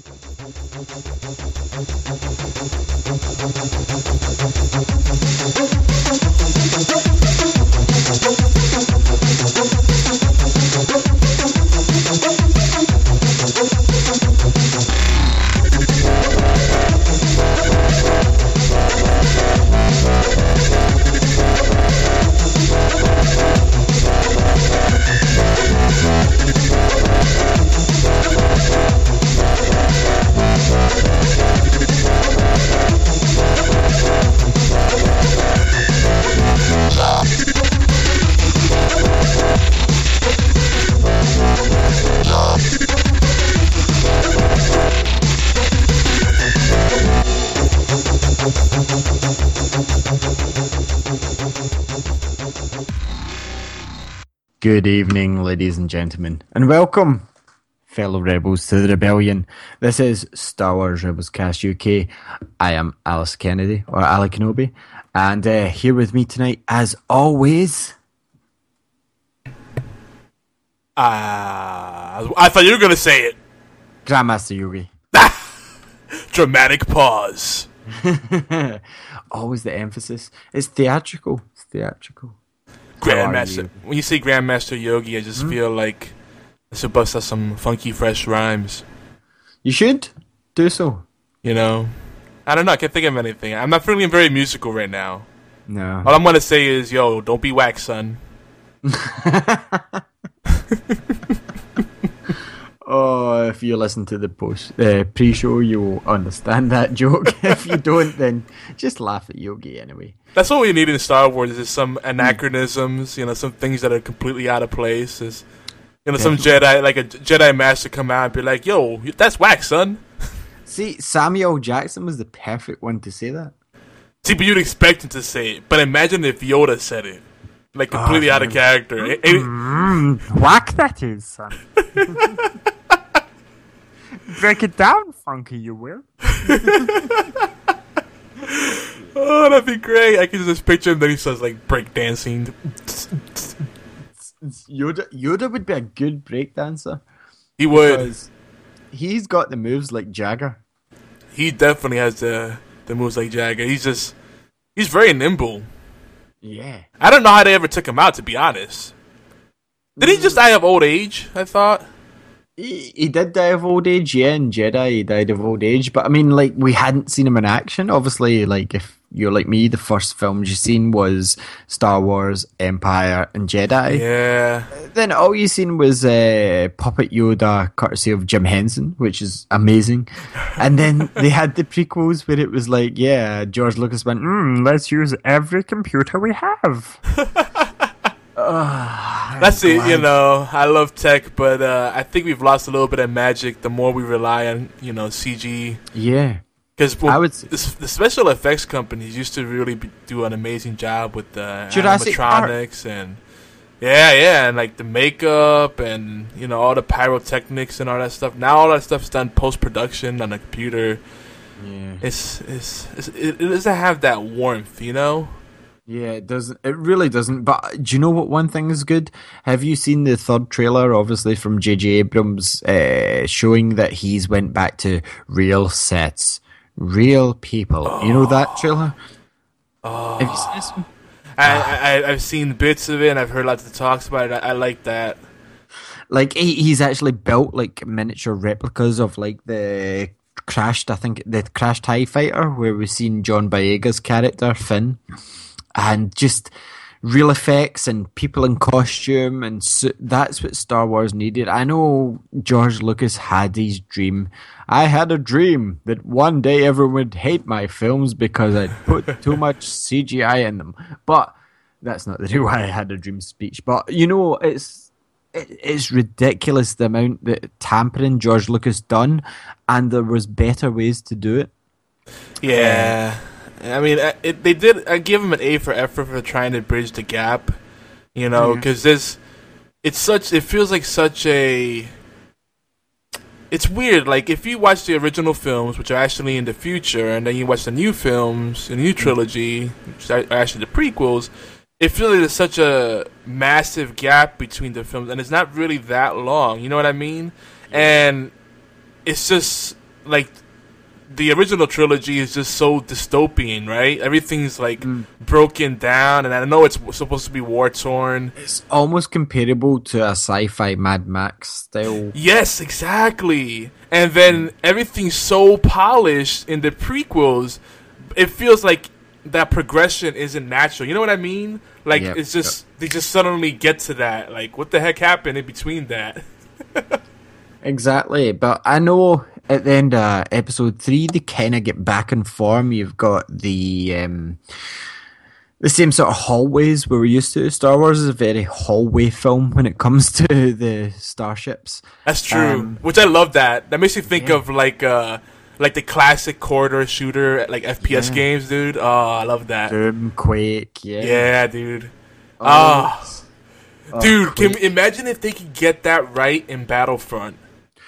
Thank you. Good evening, ladies and gentlemen, and welcome, fellow rebels, to the rebellion. This is Star Wars Rebels Cast UK. I am Alice Kennedy, or Ali Kenobi, and uh, here with me tonight, as always, Uh, I thought you were going to say it. Grandmaster Yogi. Dramatic pause. always the emphasis. It's theatrical. It's theatrical. Grandmaster. you? When you say Grandmaster Yogi, I just feel like I should bust out some funky, fresh rhymes. You should do so. You know? I don't know. I can't think of anything. I'm not feeling very musical right now. No. All I'm to say is, yo, don't be whack, son. Oh, if you listen to the post uh, pre-show, you will understand that joke. if you don't, then just laugh at Yogi anyway. That's what we need in Star Wars is some hmm. anachronisms, you know, some things that are completely out of place. Is, you know, some Jedi, like a Jedi Master come out and be like, yo, that's whack, son. See, Samuel Jackson was the perfect one to say that. See, but you'd expect him to say it. But imagine if Yoda said it. Like, ah, completely out of character. It- it- mm-hmm. Whack that is, son. Break it down, Funky, you will. oh, that'd be great. I can just picture him Then he says, like, breakdancing. Yoda, Yoda would be a good breakdancer He would. he's got the moves like Jagger. He definitely has the, the moves like Jagger. He's just, he's very nimble. Yeah. I don't know how they ever took him out, to be honest. Did he just die of old age? I thought. He, he did die of old age, yeah, in Jedi he died of old age. But I mean, like, we hadn't seen him in action. Obviously, like, if you're like me, the first films you seen was Star Wars, Empire, and Jedi. Yeah. Then all you seen was uh, Puppet Yoda, courtesy of Jim Henson, which is amazing. And then they had the prequels where it was like, yeah, George Lucas went, mm, let's use every computer we have. That's it, you know. I love tech, but uh, I think we've lost a little bit of magic the more we rely on, you know, CG. Yeah. Because I would say- the, the special effects companies used to really be, do an amazing job with the Jurassic Park. animatronics and yeah, yeah, and like the makeup and you know all the pyrotechnics and all that stuff. Now all that stuff's done post production on a computer. Yeah. It's, it's, it's it, it doesn't have that warmth, you know. Yeah, it doesn't. It really doesn't. But do you know what one thing is good? Have you seen the third trailer, obviously from J.J. Abrams, uh, showing that he's went back to real sets, real people. You know that trailer? Oh. Have you seen this one? I, I I've seen bits of it and I've heard lots of talks about it. I, I like that. Like he, he's actually built like miniature replicas of like the crashed. I think the crashed Tie Fighter, where we've seen John Boyega's character Finn, and just real effects and people in costume, and so, that's what Star Wars needed. I know George Lucas had his dream. I had a dream that one day everyone would hate my films because I'd put too much CGI in them, but. That's not the real why I had a dream speech, but you know, it's it, it's ridiculous the amount that tampering George Lucas done, and there was better ways to do it. Yeah, I mean, uh, it, they did. I give him an A for effort for trying to bridge the gap. You know, mm-hmm. because this, it's such. It feels like such a. It's weird. Like if you watch the original films, which are actually in the future, and then you watch the new films, the new mm-hmm. trilogy, which are actually the prequels. It feels like there's such a massive gap between the films, and it's not really that long. You know what I mean? And it's just like the original trilogy is just so dystopian, right? Everything's like Mm. broken down, and I know it's supposed to be war torn. It's almost comparable to a sci-fi Mad Max style. Yes, exactly. And then everything's so polished in the prequels, it feels like that progression isn't natural. You know what I mean? Like Yep, it's just they just suddenly get to that. Like what the heck happened in between that? Exactly, but I know at the end of episode three, they kind of get back in form. You've got the um, the same sort of hallways we were used to. Star Wars is a very hallway film when it comes to the starships. That's true. Um, Which I love that. That makes me think Yeah. of like uh like the classic corridor shooter like FPS Yeah. games, dude. Oh, I love that. Doom, Quake, yeah. Yeah, dude. Oh, Ah. oh, Dude, can imagine if they could get that right in Battlefront.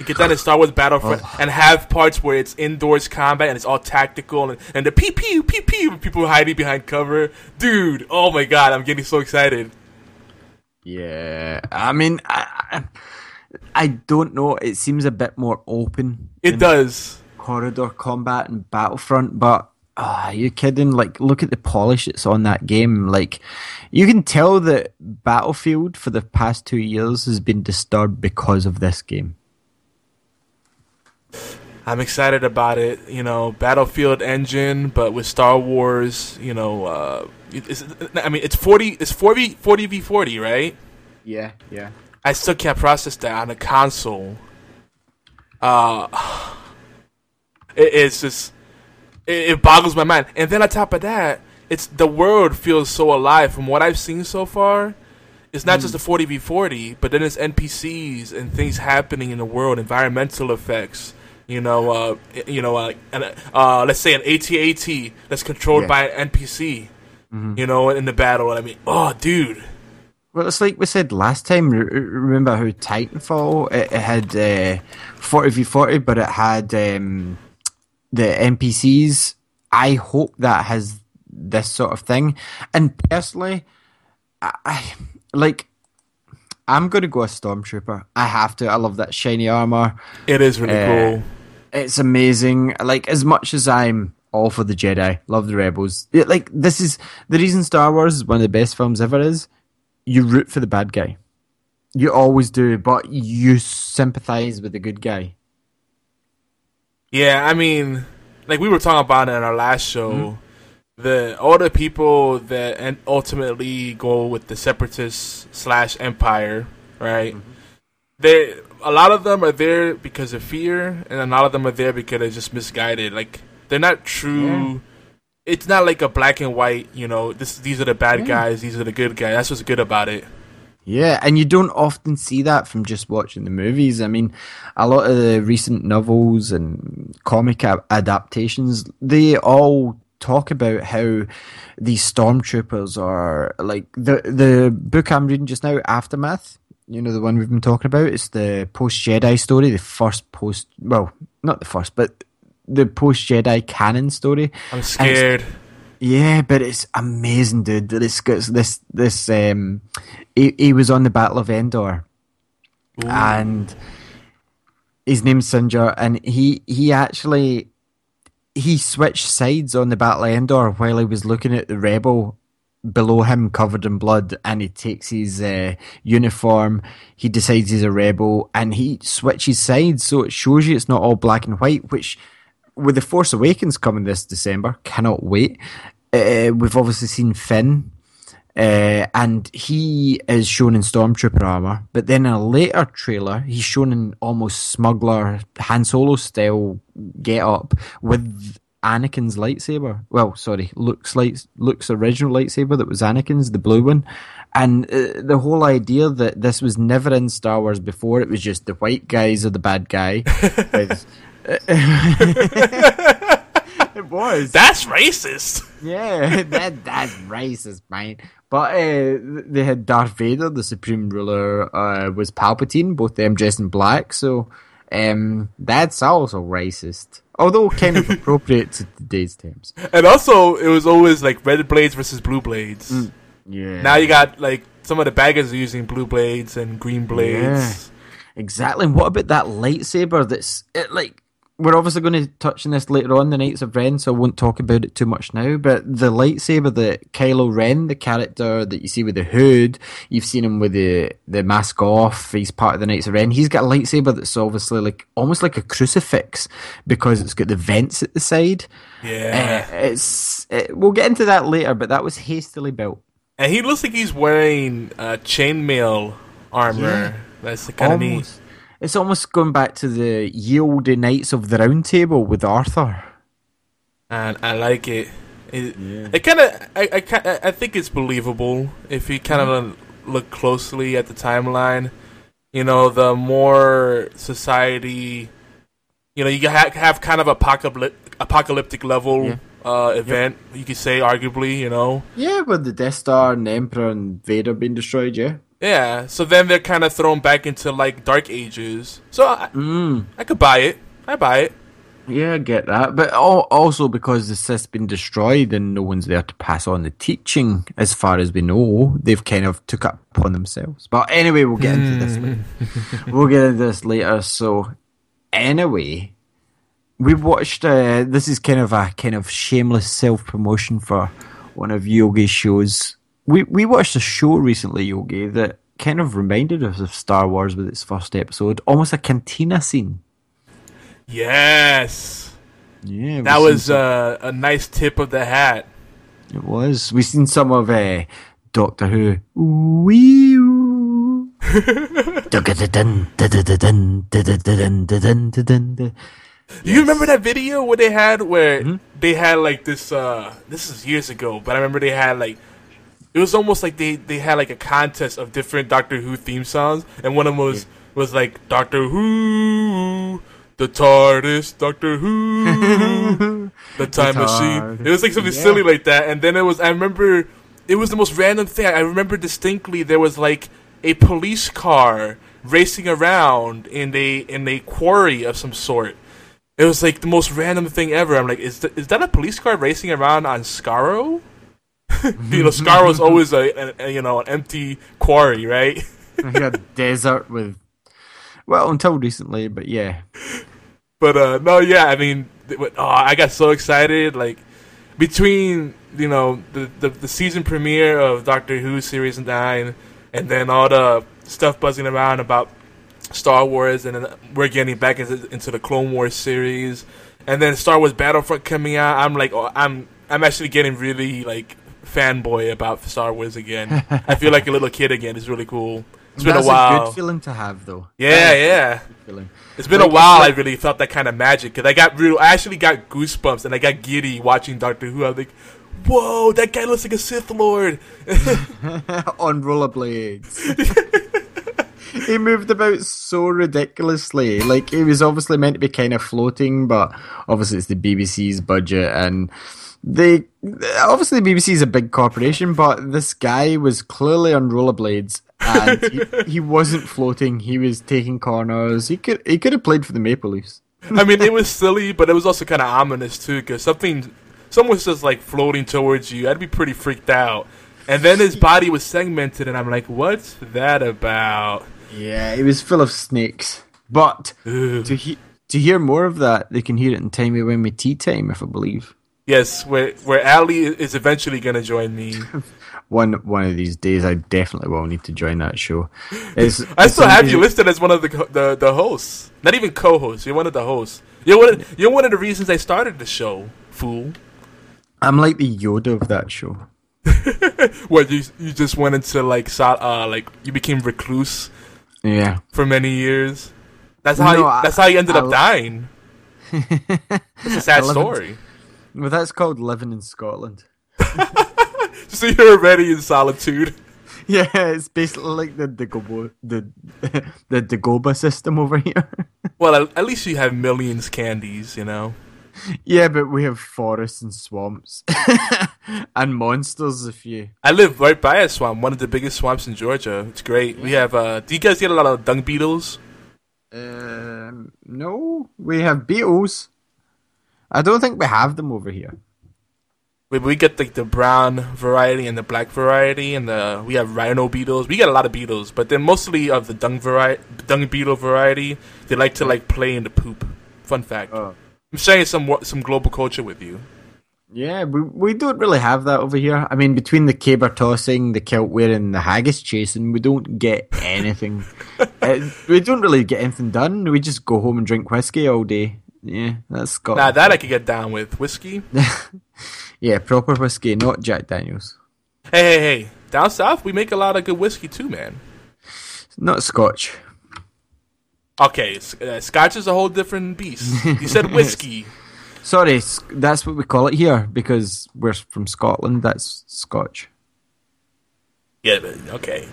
You get that in Star Wars Battlefront Oh. and have parts where it's indoors combat and it's all tactical and, and the pew pew pew pew people hiding behind cover. Dude, oh my god, I'm getting so excited. Yeah, I mean, I, I don't know. It seems a bit more open. It does. corridor combat and Battlefront, but ah, are you kidding? Like, look at the polish that's on that game. Like, you can tell that Battlefield for the past two years has been disturbed because of this game. I'm excited about it. You know, Battlefield engine, but with Star Wars. You know, uh, I mean, it's forty. It's 40 40 v forty, right? Yeah, yeah. I still can't process that on a console. Uh, it, it's just it, it boggles my mind. And then on top of that, it's the world feels so alive. From what I've seen so far, it's not just the forty v forty, but then it's NPCs and things happening in the world, environmental effects. You know, uh, you know, uh, uh, let's say an AT-AT that's controlled Yeah. by an NPC. You know, in the battle. I mean, oh, dude. Well, it's like we said last time. Remember how Titanfall it, it had uh, forty v forty, but it had um, the NPCs. I hope that has this sort of thing. And personally, I, I like. I'm going to go a stormtrooper. I have to. I love that shiny armor. It is really Uh, cool. It's amazing. Like as much as I'm all for the Jedi, love the Rebels. It, like this is the reason Star Wars is one of the best films ever. Is you root for the bad guy. You always do, but you sympathize with the good guy. Yeah, I mean, like we were talking about it in our last show, Mm-hmm. the all the people that and ultimately go with the separatists slash empire, right? Mm-hmm. They a lot of them are there because of fear, and a lot of them are there because they're just misguided. Like they're not true. It's not like a black and white. You know, this these are the bad guys, these are the good guys. That's what's good about it. Yeah, and you don't often see that from just watching the movies. I mean, a lot of the recent novels and comic adaptations, they all talk about how these stormtroopers are like the the book I'm reading just now, Aftermath. You know the one we've been talking about. It's the post Jedi story, the first post. Well, not the first, but the post Jedi canon story. I'm scared. Yeah, but it's amazing, dude. This this this this um, he, he was on the Battle of Endor, and his name's Sinjir, and he he actually he switched sides on the Battle of Endor while he was looking at the rebel below him covered in blood and he takes his uh, uniform. He decides he's a rebel and he switches sides. So it shows you it's not all black and white which with the force awakens coming this december cannot wait. Uh, we've obviously seen finn uh, and he is shown in stormtrooper armor but then in a later trailer he's shown in almost smuggler han solo style get up with Anakin's lightsaber. Well, sorry, Luke's light, Luke's original lightsaber that was Anakin's, the blue one. And uh, the whole idea that this was never in Star Wars before, it was just the white guys are the bad guy. it was. That's racist. Yeah, that that's racist, man. But uh, they had Darth Vader, the supreme ruler, uh, was Palpatine, both them dressed in black. So um, that's also racist, although kind of appropriate to today's terms. And also, it was always like red blades versus blue blades. Mm. Yeah. Now you got like some of the baggers are using blue blades and green blades. Exactly. And what about that lightsaber? That's it. Like we're obviously going to touch on this later on, the Knights of Ren, so I won't talk about it too much now. But the lightsaber that Kylo Ren, the character that you see with the hood, you've seen him with the the mask off. He's part of the Knights of Ren. He's got a lightsaber that's obviously like almost like a crucifix because it's got the vents at the side. Yeah. Uh, it's it, we'll get into that later, but that was hastily built. And he looks like he's wearing uh, chainmail armor. Yeah. That's the kind of neat. Almost, it's almost going back to the ye olde Knights of the Round Table with Arthur. and I like it. It, it kind of, I, I, I think it's believable if you kind of look closely at the timeline. You know, the more society, you know, you ha- have kind of apocalyptic, apocalyptic level Yeah. uh, event. You could say, arguably, you know. Yeah, with the Death Star and the Emperor and Vader being destroyed, yeah. Yeah. So then they're kind of thrown back into like Dark Ages. So I, Mm. I could buy it. I buy it. Yeah, I get that. But also because the Sith's been destroyed and no one's there to pass on the teaching, as far as we know, they've kind of took up upon themselves. But anyway, we'll get into this later. we'll get into this later. So, anyway, we watched. Uh, this is kind of a kind of shameless self promotion for one of Yogi's shows. We we watched a show recently, Yogi, that kind of reminded us of Star Wars with its first episode, almost a cantina scene. Yes. Yeah, That was some- uh, a nice tip of the hat. It was. We've seen some of uh, Doctor Who. Wee. Do you remember that video where they had where Mm-hmm. they had like this? uh This is years ago, but I remember they had like it was almost like they they had like a contest of different Doctor Who theme songs, and one of them was was like Doctor Who, the TARDIS, Doctor Who, the time machine. It was like something Yeah. silly like that, and then it was. I remember it was the most random thing. I remember distinctly there was like a police car racing around in a in a quarry of some sort. It was like the most random thing ever. I'm like, is th- is that a police car racing around on Scarrow? You know, Scarrow's always a, a, a you know an empty quarry, right? Like a desert with. Well, until recently, but yeah. But uh no, yeah, I mean, oh, I got so excited. Like between you know the, the the season premiere of Doctor Who series nine, and then all the stuff buzzing around about Star Wars, and then we're getting back into, into the Clone Wars series, and then Star Wars Battlefront coming out. I'm like, oh, I'm I'm actually getting really like fanboy about Star Wars again. I feel like a little kid again. It's really cool. It's been That's a while. It's a good feeling to have, though. yeah, yeah. Feeling. It's been Like, a while. like- I really felt that kind of magic because I got real. I actually got goosebumps and I got giddy watching Doctor Who. I was like, "Whoa, that guy looks like a Sith Lord." on rollerblades. he moved about so ridiculously. Like he was obviously meant to be kind of floating, but obviously it's the BBC's budget and they obviously the BBC is a big corporation, but this guy was clearly on rollerblades and he, he wasn't floating. He was taking corners. He could he could have played for the Maple Leafs. I mean, it was silly, but it was also kind of ominous too because something, someone was just like floating towards you. I'd be pretty freaked out. And then his body was segmented, and I'm like, "What's that about?" Yeah, it was full of snakes. But Ugh. to he- to hear more of that, they can hear it in Time Timey Wimey Tea Time, if I believe. Yes, where where Ali is eventually gonna join me. One one of these days, I definitely will need to join that show. It's, I still have you listed as one of the the, the hosts, not even co-hosts. You're one of the hosts. You're one. Of, you're one of the reasons I started the show, fool. I'm like the Yoda of that show. What you you just went into like uh like you became recluse Yeah, for many years. That's how No, you, I- that's how you ended I up dying. It's a sad story. it. Well, that's called living in Scotland. So you're already in solitude. Yeah, it's basically like the Dagobah the the Dagobah system over here. Well, at, at least you have millions candies, you know. yeah, but we have forests and swamps and monsters. If you I live right by a swamp, one of the biggest swamps in Georgia. It's great. We have. uh Do you guys get a lot of dung beetles? um, no, we have beetles. I don't think we have them over here. We, we get like the brown variety and the black variety, and the we have rhino beetles. We get a lot of beetles, but they're mostly of the dung variety, dung beetle variety. They like to like play in the poop Fun fact. Oh. I'm sharing some some global culture with you. Yeah, we we don't really have that over here. I mean, between the caber tossing, the kilt wearing, the haggis chasing, we don't get anything. uh, we don't really get anything done. We just go home and drink whiskey all day. Yeah, that's Now Scotland. that I could get down with whiskey. yeah, proper whiskey, not Jack Daniels. hey, hey, hey! Down south, we make a lot of good whiskey too, man. Not Scotch. Okay, uh, Scotch is a whole different beast. You said whiskey. Sorry, that's what we call it here because we're from Scotland. That's Scotch. Yeah, okay.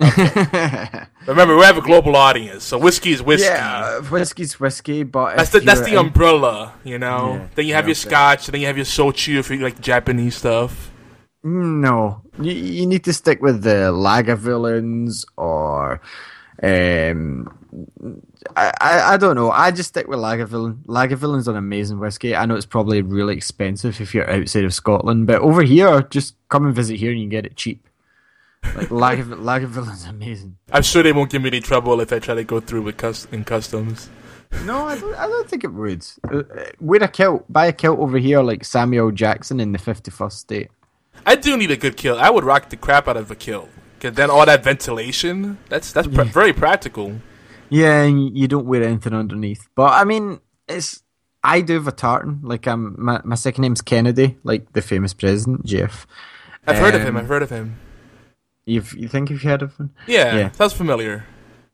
Okay. Remember, we have a global audience, so whiskey is whiskey. Yeah, whiskey's whiskey, but That's the that's the umbrella, you know. Yeah, then you have yeah, your. Scotch, then you have your shochu if you like Japanese stuff. No, you, you need to stick with the Lagavulins or um, I, I I don't know. I just stick with Lagavulin. Lagavulin's an amazing whiskey. I know it's probably really expensive if you're outside of Scotland, but over here, just come and visit here and you can get it cheap. Like Lagav- Lagavulin's amazing. I'm sure they won't give me any trouble if I try to go through with cus- in customs. No, I don't. I don't think it would. Uh, wear a kilt. Buy a kilt over here, like Samuel Jackson in the fifty-first state. I do need a good kill. I would rock the crap out of a kill. Cause then all that ventilation, that's that's pr- very practical. Yeah, and you don't wear anything underneath. But I mean, it's I do have a tartan. Like I'm my, my second name's Kennedy, like the famous president, Jeff. I've heard of him. Um, I've heard of him. You've you think you've heard of him? Yeah, yeah. sounds familiar.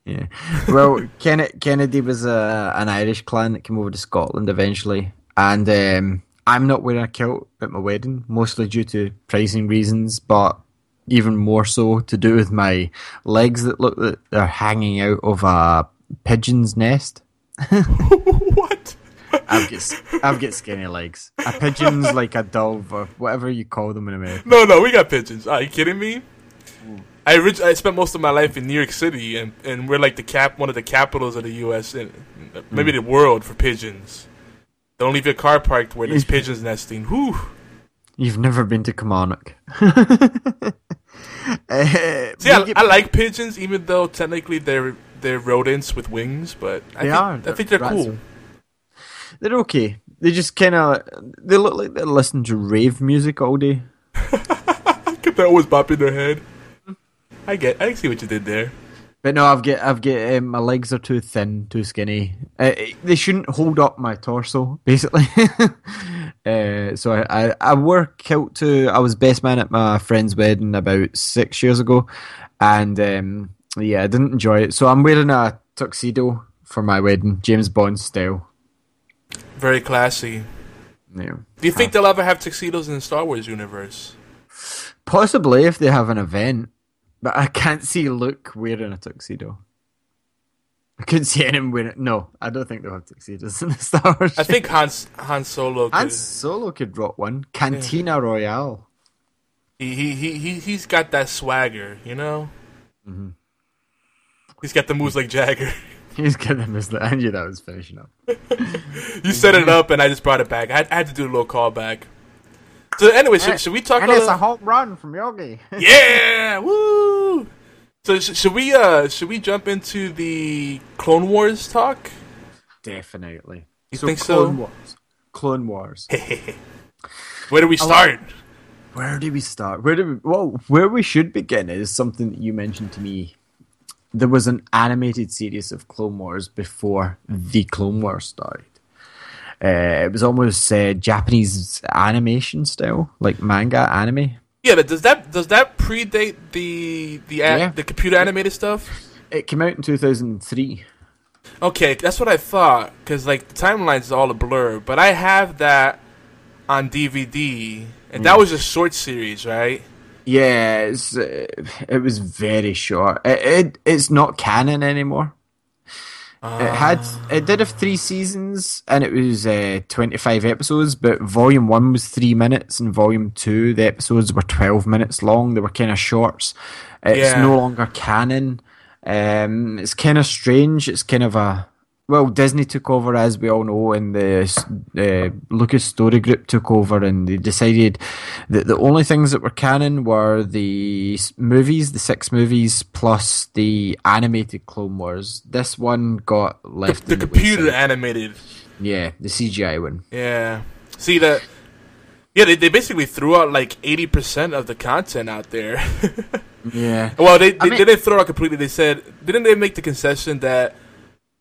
Yeah. Well, Ken- Kennedy was a, an Irish clan that came over to Scotland eventually, and um, I'm not wearing a kilt at my wedding, mostly due to pricing reasons, but even more so to do with my legs that look that they're hanging out of a pigeon's nest. what? I've got I've got skinny legs. A pigeon's like a dove or whatever you call them in America. No, no, we got pigeons. Are you kidding me? I orig- I spent most of my life in New York City, and, and we're like the cap one of the capitals of the U.S. and maybe the world for pigeons. Don't leave your car parked where there's pigeons nesting. Whew. You've never been to Kilmarnock. Uh, See, I, I like pigeons, even though technically they're they're rodents with wings. But I They think, are. I think they're Rats cool. are- They're okay. They just kind of they look like they listen to rave music all day. Keep that always bopping their head. I get. I see what you did there. But no, I've get I've get um, my legs are too thin, too skinny. Uh, they shouldn't hold up my torso, basically. uh, so I, I I wore kilt to. I was best man at my friend's wedding about six years ago, and um, yeah, I didn't enjoy it. So I'm wearing a tuxedo for my wedding, James Bond style. Very classy. Yeah. Do you think they'll ever have tuxedos in the Star Wars universe? Possibly if they have an event, but I can't see Luke wearing a tuxedo. I couldn't see anyone wearing. No, I don't think they'll have tuxedos in the Star Wars. I think Han Han Solo. Could, Han Solo could rock one. Cantina Royale. he, he he he he's got that swagger, you know. Mm-hmm. He's got the moves like Jagger. He's gonna miss that. I knew that was finishing up. You set it up, and I just brought it back. I had, I had to do a little callback. So anyway, should, should we talk? And a it's a home run from Yogi. yeah, woo! So sh- should we uh should we jump into the Clone Wars talk? Definitely. You think so? Clone Wars. Clone Wars. Where do we start? Where do we start? Where do we? Well, where we should begin is something that you mentioned to me. There was an animated series of Clone Wars before the Clone Wars started. Uh, it was almost uh, Japanese animation style, like manga anime. Yeah, but does that does that predate the the Yeah. the computer animated stuff? It came out in two thousand three. Okay, that's what I thought. Cause like the timeline is all a blur, but I have that on DVD, and that was a short series, right? Yeah, it's, uh, it was very short. It, it it's not canon anymore. It had it did have three seasons and it was uh, twenty five episodes, but volume one was three minutes and volume two the episodes were twelve minutes long. They were kind of shorts. It's Yeah. no longer canon. Um, it's kind of strange. It's kind of a well, Disney took over as we all know, and the uh, Lucas Story Group took over, and they decided that the only things that were canon were the movies, the six movies, plus the animated Clone Wars. This one got The, left. the computer wayside. animated. Yeah, the CGI one. Yeah. See that? Yeah, they, they basically threw out like eighty percent of the content out there. Yeah. well, they, they mean- didn't throw out completely. They said didn't they make the concession that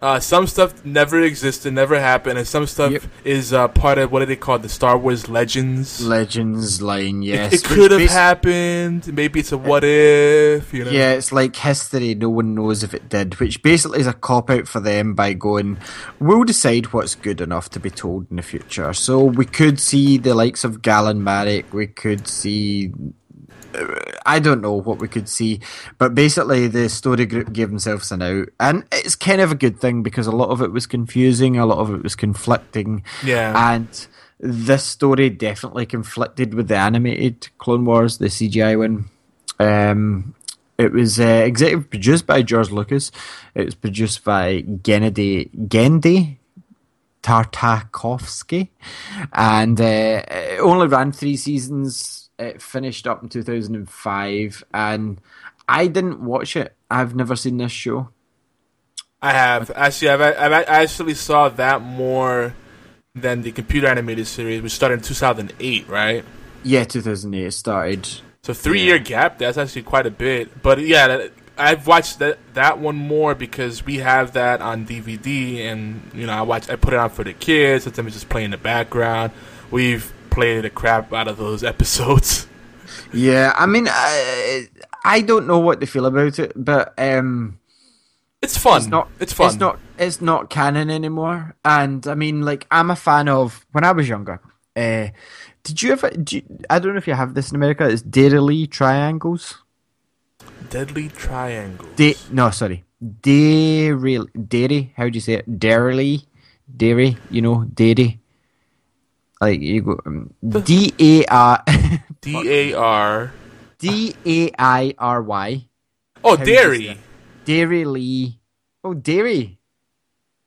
uh, some stuff never existed, never happened, and some stuff Yep. is uh, part of what do they call it, the Star Wars Legends. Legends line, yes. it which could have happened. Maybe it's a what if. You know. Yeah, it's like history, no one knows if it did, which basically is a cop out for them by going, we'll decide what's good enough to be told in the future. So we could see the likes of Galen Marek, we could see. I don't know what we could see, but basically the story group gave themselves an out, and it's kind of a good thing because a lot of it was confusing, a lot of it was conflicting, Yeah. and this story definitely conflicted with the animated Clone Wars, the CGI one. Um, it was uh, executive produced by George Lucas. It was produced by Gennady Genndy Tartakovsky, and uh, it only ran three seasons. It finished up in two thousand and five, and I didn't watch it. I've never seen this show. I have actually. I've, I've I actually saw that more than the computer animated series, which started in two thousand eight, right? Yeah, two thousand eight. It started. So three year gap. That's actually quite a bit. But yeah, I've watched that that one more because we have that on DVD, and you know I watch. I put it on for the kids. Sometimes just play in the background. We've played the crap out of those episodes. Yeah, I mean, I, I don't know what to feel about it, but um, It's fun. it's not. It's fun. It's not. It's not canon anymore. And I mean, like, I'm a fan of when I was younger. Uh, did you ever? Do you, I don't know if you have this in America. It's Dairy triangles. Deadly Triangle. Da- no, sorry, dairy. Dairy. How do you say it? Dairy. Dairy. You know, dairy. Like you go um, D A R D A R. D A I R Y. Oh, How dairy. Dairy Lee. Oh, dairy.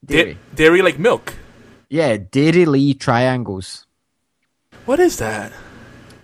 Dairy. Da- dairy like milk. yeah, Dairy Lee triangles. What is that?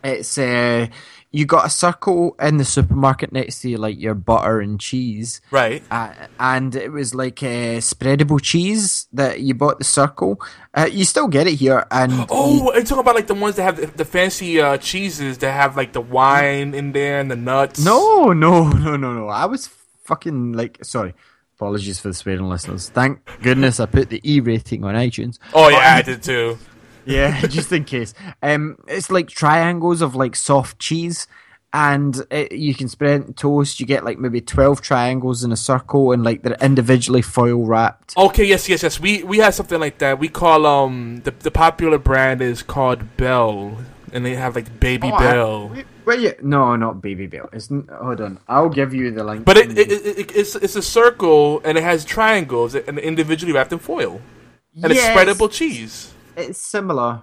It's uh, you got a circle in the supermarket next to you, like your butter and cheese, Right. uh, and it was like a spreadable cheese that you bought the circle. Uh, you still get it here, and Oh, are you talking about like the ones that have the, the fancy uh, cheeses that have like the wine in there and the nuts? no, no, no, no, no. I was fucking like sorry. Apologies for the swearing listeners. Thank goodness I put the E rating on iTunes. Oh yeah, I did too. Yeah, just in case. Um, it's like triangles of like soft cheese, and it, you can spread toast. You get like maybe twelve triangles in a circle, and like they're individually foil wrapped. Okay, yes, yes, yes. We we have something like that. We call um the the popular brand is called Bell, and they have like Baby Oh, I- Bell. Wait, wait, no, not Baby Bell. It's n- hold on. I'll give you the link. But it, it, it, it it's it's a circle and it has triangles and individually wrapped in foil, and Yes, it's spreadable cheese. It's similar.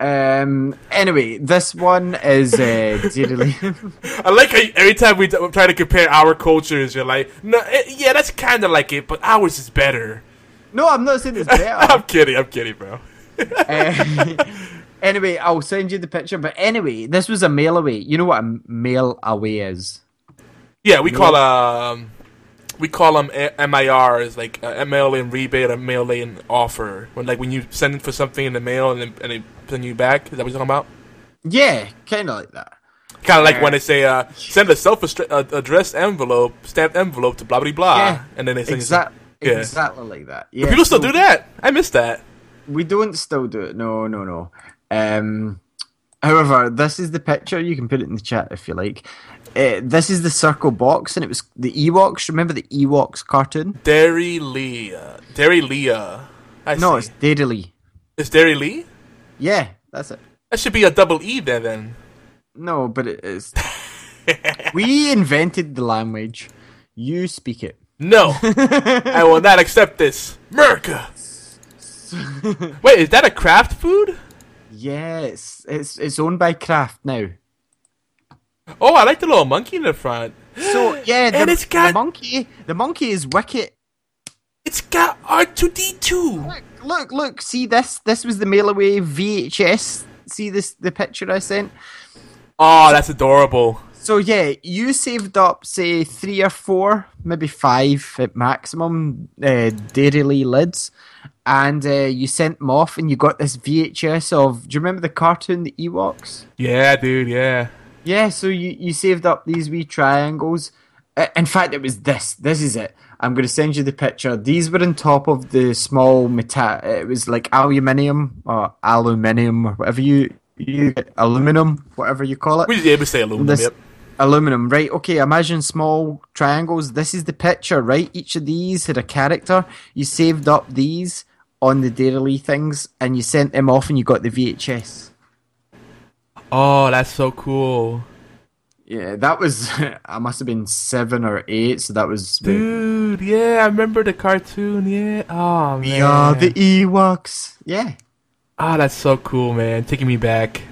Um. Anyway, this one is uh, Dairy I like how every time we try to compare our cultures, you're like, no, it, yeah, that's kind of like it, but ours is better. No, I'm not saying it's better. I'm kidding, I'm kidding, bro. Uh, anyway, I'll send you the picture. But anyway, this was a mail away. You know what a mail away is? Yeah, we call um, we call them MIRs, like uh, mail in rebate or mail in offer. When like when you send for something in the mail and then, and they send you back. Is that what you're talking about? Yeah, kind of like that. Kind of like when they say uh, send a self-addressed envelope, stamped envelope to blah blah blah, Yeah, and then they send you Yeah. exactly like that. some- Yeah, People still do that. I miss that. We don't still do it. No, no, no. Um, however, this is the picture. You can put it in the chat if you like. Uh, this is the circle box, and it was the Ewoks. Remember the Ewoks cartoon? Derry Leah, Derry. I No, see. it's Daedally. it's Derry Lee. Yeah, that's it. That should be a double E there then. No, but it is. we invented the language. You speak it. No, I will not accept this. America. Wait, is that a Kraft food? Yes, it's it's owned by Kraft now. Oh, I like the little monkey in the front. So yeah, the, And it's got- the monkey. The monkey is wicked. It's got R two D two. Look, look, look! See this? This was the mail away VHS. See this? The picture I sent. Oh, that's adorable. So yeah, you saved up say three or four, maybe five at maximum uh, Dairy Lee lids, and uh, you sent them off, and you got this VHS of. Do you remember the cartoon, the Ewoks? Yeah, dude. Yeah. Yeah, so you, you saved up these wee triangles. In fact, it was this. This is it. I'm going to send you the picture. These were on top of the small metal. It was like aluminium or aluminium or whatever you you aluminum, whatever you call it. We yeah, we say aluminum. This- Yep. Aluminum, right? Okay, imagine small triangles. This is the picture, right? Each of these had a character. You saved up these on the daily things, and you sent them off, and you got the VHS. Oh, that's so cool, Yeah, that was. I must have been seven or eight, so that was. the- dude. Yeah, I remember the cartoon. Yeah. Oh man. We are the Ewoks. Yeah, Ah, that's so cool, man. Taking me back.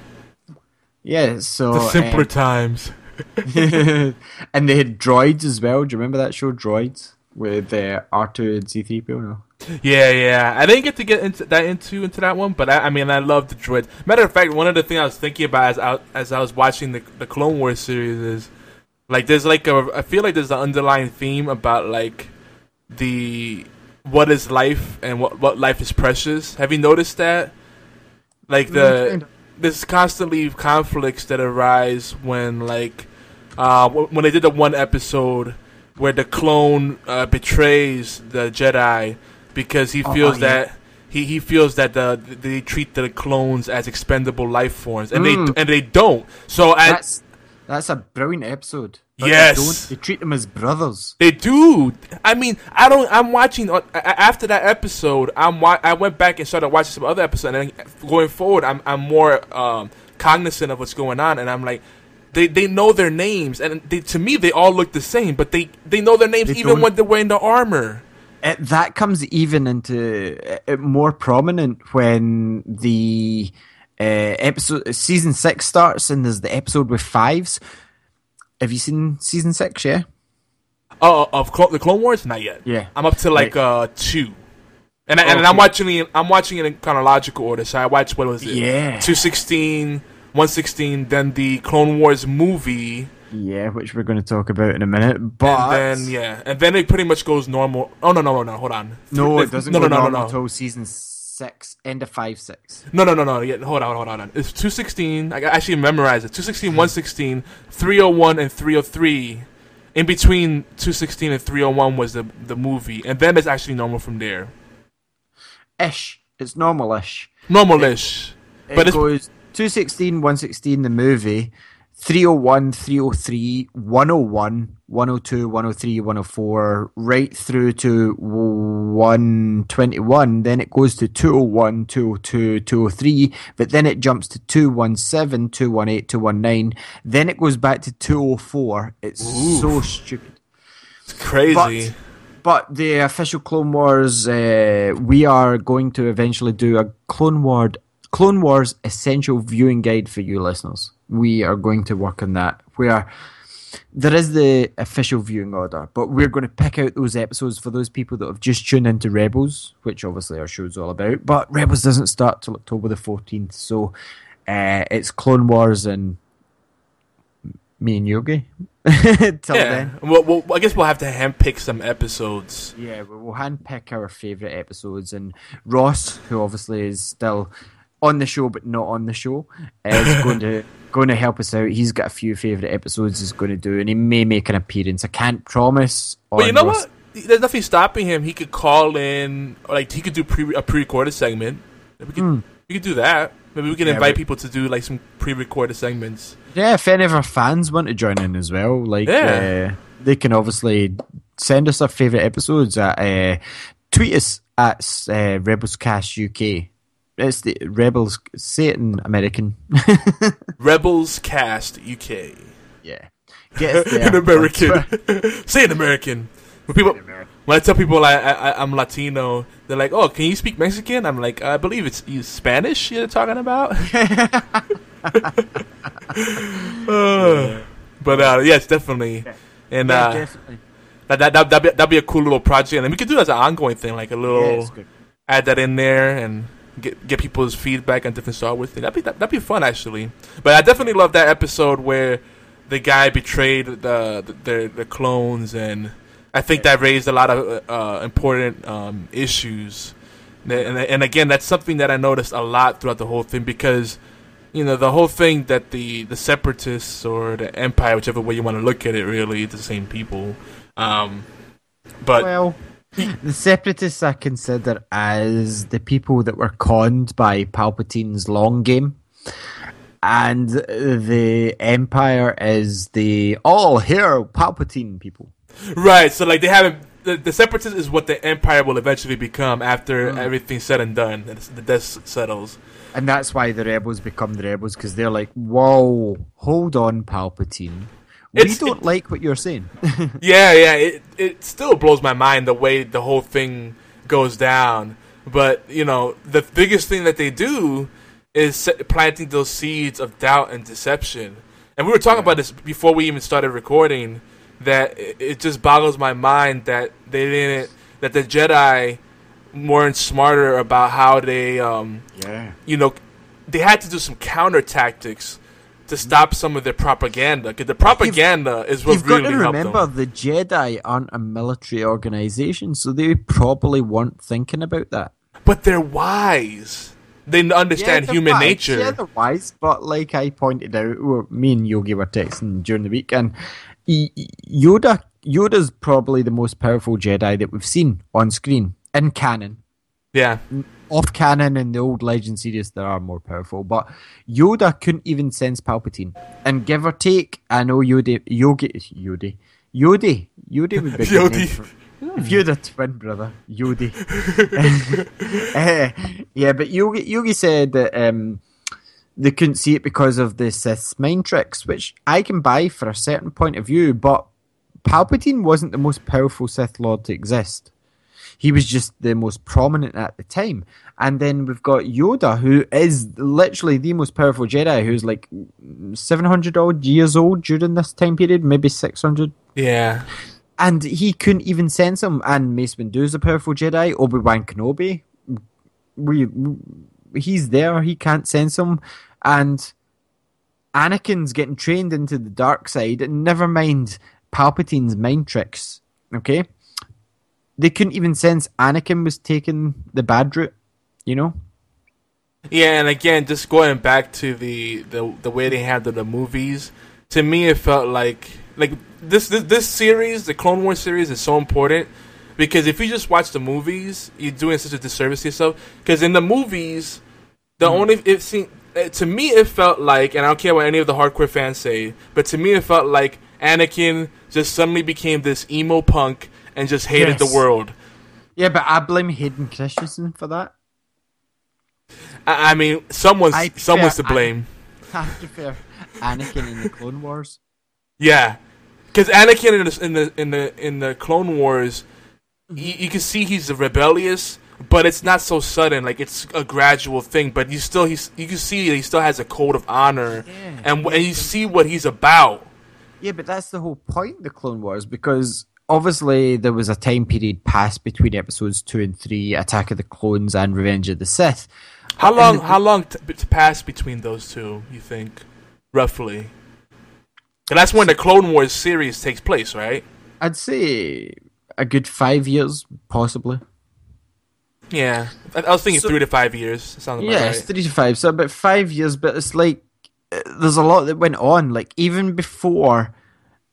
yeah. So The simpler um, times. and they had droids as well. Do you remember that show, Droids, with uh, R two and C three PO? No. Yeah, yeah. I didn't get to get into that into into that one, but I, I mean, I love the droids. Matter of fact, one of the things I was thinking about as I, as I was watching the the Clone Wars series is like there's like a I feel like there's an underlying theme about like the what is life and what what life is precious. Have you noticed that? Like the kind of. There's constantly conflicts that arise when like uh w- when they did the one episode where the clone uh, betrays the Jedi because he Oh, feels oh, yeah. that he, he feels that the they treat the clones as expendable life forms and Mm. they and they don't. So That's that's a brilliant episode. But Yes. they, don't, they treat them as brothers. They do. I mean, I don't. I'm watching uh, after that episode. I'm. wa- I went back and started watching some other episodes, and then going forward, I'm. I'm more um, cognizant of what's going on, and I'm like, they they know their names, and they, to me, they all look the same, but they they know their names They even don't. when they're wearing the armor. It, that comes even into uh, more prominent when the uh, episode season six starts and there's the episode with fives. Have you seen season six? Yeah. Oh, of Clo- the Clone Wars, not yet. Yeah. I'm up to like uh two. And, I, and Okay. I'm watching it. I'm watching it in chronological order. So I watched what was it? Yeah. 216, 116, then the Clone Wars movie, Yeah, which we're going to talk about in a minute. But and then yeah, and then it pretty much goes normal. Oh no no no no! Hold on. no, it doesn't No go no no no normal no until season six, end of five six. no no no no. Yeah, hold on hold on hold on. It's two sixteen. I actually memorized it. 216, 116, 301, and three hundred three. In between two sixteen and three hundred one was the the movie, and then it's actually normal from there. Ish, it's normal-ish. Normalish. It But it's- goes 216, 116, the movie, 301, 303, 101, 102, 103, 104, right through to 121. Then it goes to 201, 202, 203, but then it jumps to 217, 218, 219. Then it goes back to 204. It's so stupid. It's crazy. But the official Clone Wars, uh, we are going to eventually do a Clone War, Clone Wars essential viewing guide for you listeners. We are going to work on that. Where there is the official viewing order, but we're going to pick out those episodes for those people that have just tuned into Rebels, which obviously our show's all about. But Rebels doesn't start till October the fourteenth, so uh, it's Clone Wars and me and Yogi. till yeah. then. Well, well, I guess we'll have to handpick some episodes. Yeah, we'll handpick our favourite episodes, and Ross, who obviously is still on the show but not on the show, is going to going to help us out. He's got a few favourite episodes he's going to do, and he may make an appearance. I can't promise. But you know Ross- what? There's nothing stopping him. He could call in, or like he could do pre a pre-recorded segment. We could, we could do that. Maybe we can. Yeah, invite but- people to do like some pre-recorded segments. Yeah, if any of our fans want to join in as well, like Yeah. uh, they can obviously send us their favourite episodes at uh, tweet us at uh, Rebelscast UK. It's the Rebels. Say it in American. Rebels Cast UK. yeah, get us there in American. Say in American. When people, when I tell people I, I I'm Latino, they're like, "Oh, can you speak Mexican?" I'm like, "I believe it's you Spanish you're talking about." Uh, But uh, yes, definitely. And Yeah, uh, definitely. that that that that'd be, that'd be a cool little project, and we could do that as an ongoing thing, like a little good. add that in there and get get people's feedback on different Star Wars things. That'd be that, that'd be fun actually. But I definitely love that episode where the guy betrayed the the, the, the clones, and I think that raised a lot of uh, important um, issues. And, and again, that's something that I noticed a lot throughout the whole thing because you know the whole thing that the the separatists or the empire, whichever way you want to look at it, really the same people. Um, but Well, the separatists I consider as the people that were conned by Palpatine's long game. And the Empire is the all here Palpatine people. right, so like they haven't. The, the separatists is what the empire will eventually become after mm. everything's said and done, and the dust settles. And that's why the rebels become the rebels because they're like, whoa, hold on, Palpatine. We don't like what you're saying. Yeah, yeah. It it still blows my mind the way the whole thing goes down. But you know, the biggest thing that they do is planting those seeds of doubt and deception. And we were talking about this before we even started recording. That it, it just boggles my mind that they didn't that the Jedi weren't smarter about how they um yeah. you know they had to do some counter tactics to stop some of their propaganda because the propaganda is what You've got really to remember the Jedi aren't a military organization, so they probably weren't thinking about that. But they're wise. They understand they're human wise. nature. Yeah, they're wise, but like I pointed out, well, me and Yogi were texting during the week, and Yoda Yoda's probably the most powerful Jedi that we've seen on screen in canon. yeah. Off canon in the old Legend series, there are more powerful, but Yoda couldn't even sense Palpatine. And give or take, I know Yoda, Yogi, Yoda, Yoda, Yoda would be a good Yodi. If you're the twin brother, Yoda. Eh, yeah, but Yogi, Yogi said that um, they couldn't see it because of the Sith's mind tricks, which I can buy for a certain point of view, but Palpatine wasn't the most powerful Sith Lord to exist. He was just the most prominent at the time. And then we've got Yoda, who is literally the most powerful Jedi, who's like 700 odd years old during this time period, maybe 600 Yeah. and he couldn't even sense him. And Mace Windu's a powerful Jedi. Obi Wan Kenobi, we, he's there. He can't sense him, and Anakin's getting trained into the dark side. And never mind Palpatine's mind tricks. Okay, they couldn't even sense Anakin was taking the bad route. You know. Yeah, and again, just going back to the the, the way they handled the movies, to me it felt like like this, this this series, the Clone Wars series, is so important because if you just watch the movies, you're doing such a disservice to yourself. Because in the movies, the only it seemed eh, to me it felt like, and I don't care what any of the hardcore fans say, but to me it felt like Anakin just suddenly became this emo punk and just hated Yes. the world. Yeah, but I blame Hayden Christensen for that. I, I mean, someone's I someone's to blame. I prefer Anakin in the Clone Wars. Yeah, because Anakin in the in the in the in the Clone Wars, you, you can see he's rebellious, but it's not so sudden. Like it's a gradual thing. But you still he's you can see he still has a code of honor, Yeah. and and you see what he's about. Yeah, but that's the whole point of the Clone Wars because obviously there was a time period passed between episodes two and three, Attack of the Clones and Revenge of the Sith. How long how long t- to pass between those two? You think roughly? And that's when the Clone Wars series takes place, right? I'd say a good five years, possibly. Yeah, I, I was thinking So- three to five years. Sounds Yeah, right. it's three to five, so about five years. But it's like uh, there's a lot that went on. Like even before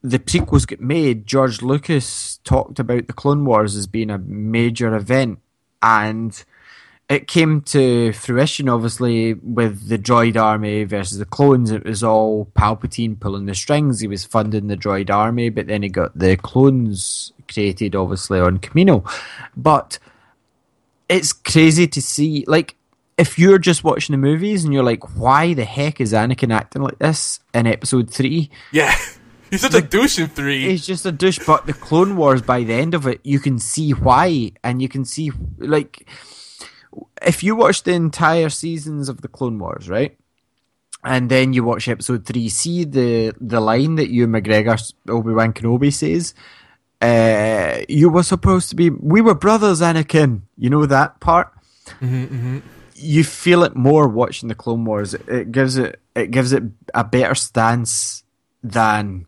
the prequels get made, George Lucas talked about the Clone Wars as being a major event, and it came to fruition. Obviously, with the Droid Army versus the clones, it was all Palpatine pulling the strings. He was funding the Droid Army, but then he got the clones created, obviously on Kamino, but it's crazy to see like if you're just watching the movies and you're like why the heck is anakin acting like this in episode 3 Yeah, he's such a douche in three. he's just a douche but the clone wars by the end of it you can see why and you can see like if you watch the entire seasons of the clone wars right and then you watch episode 3 see the the line that Ewan McGregor obi-wan kenobi says uh, you were supposed to be we were brothers anakin you know that part you feel it more watching the Clone Wars. It gives it it gives it a better stance than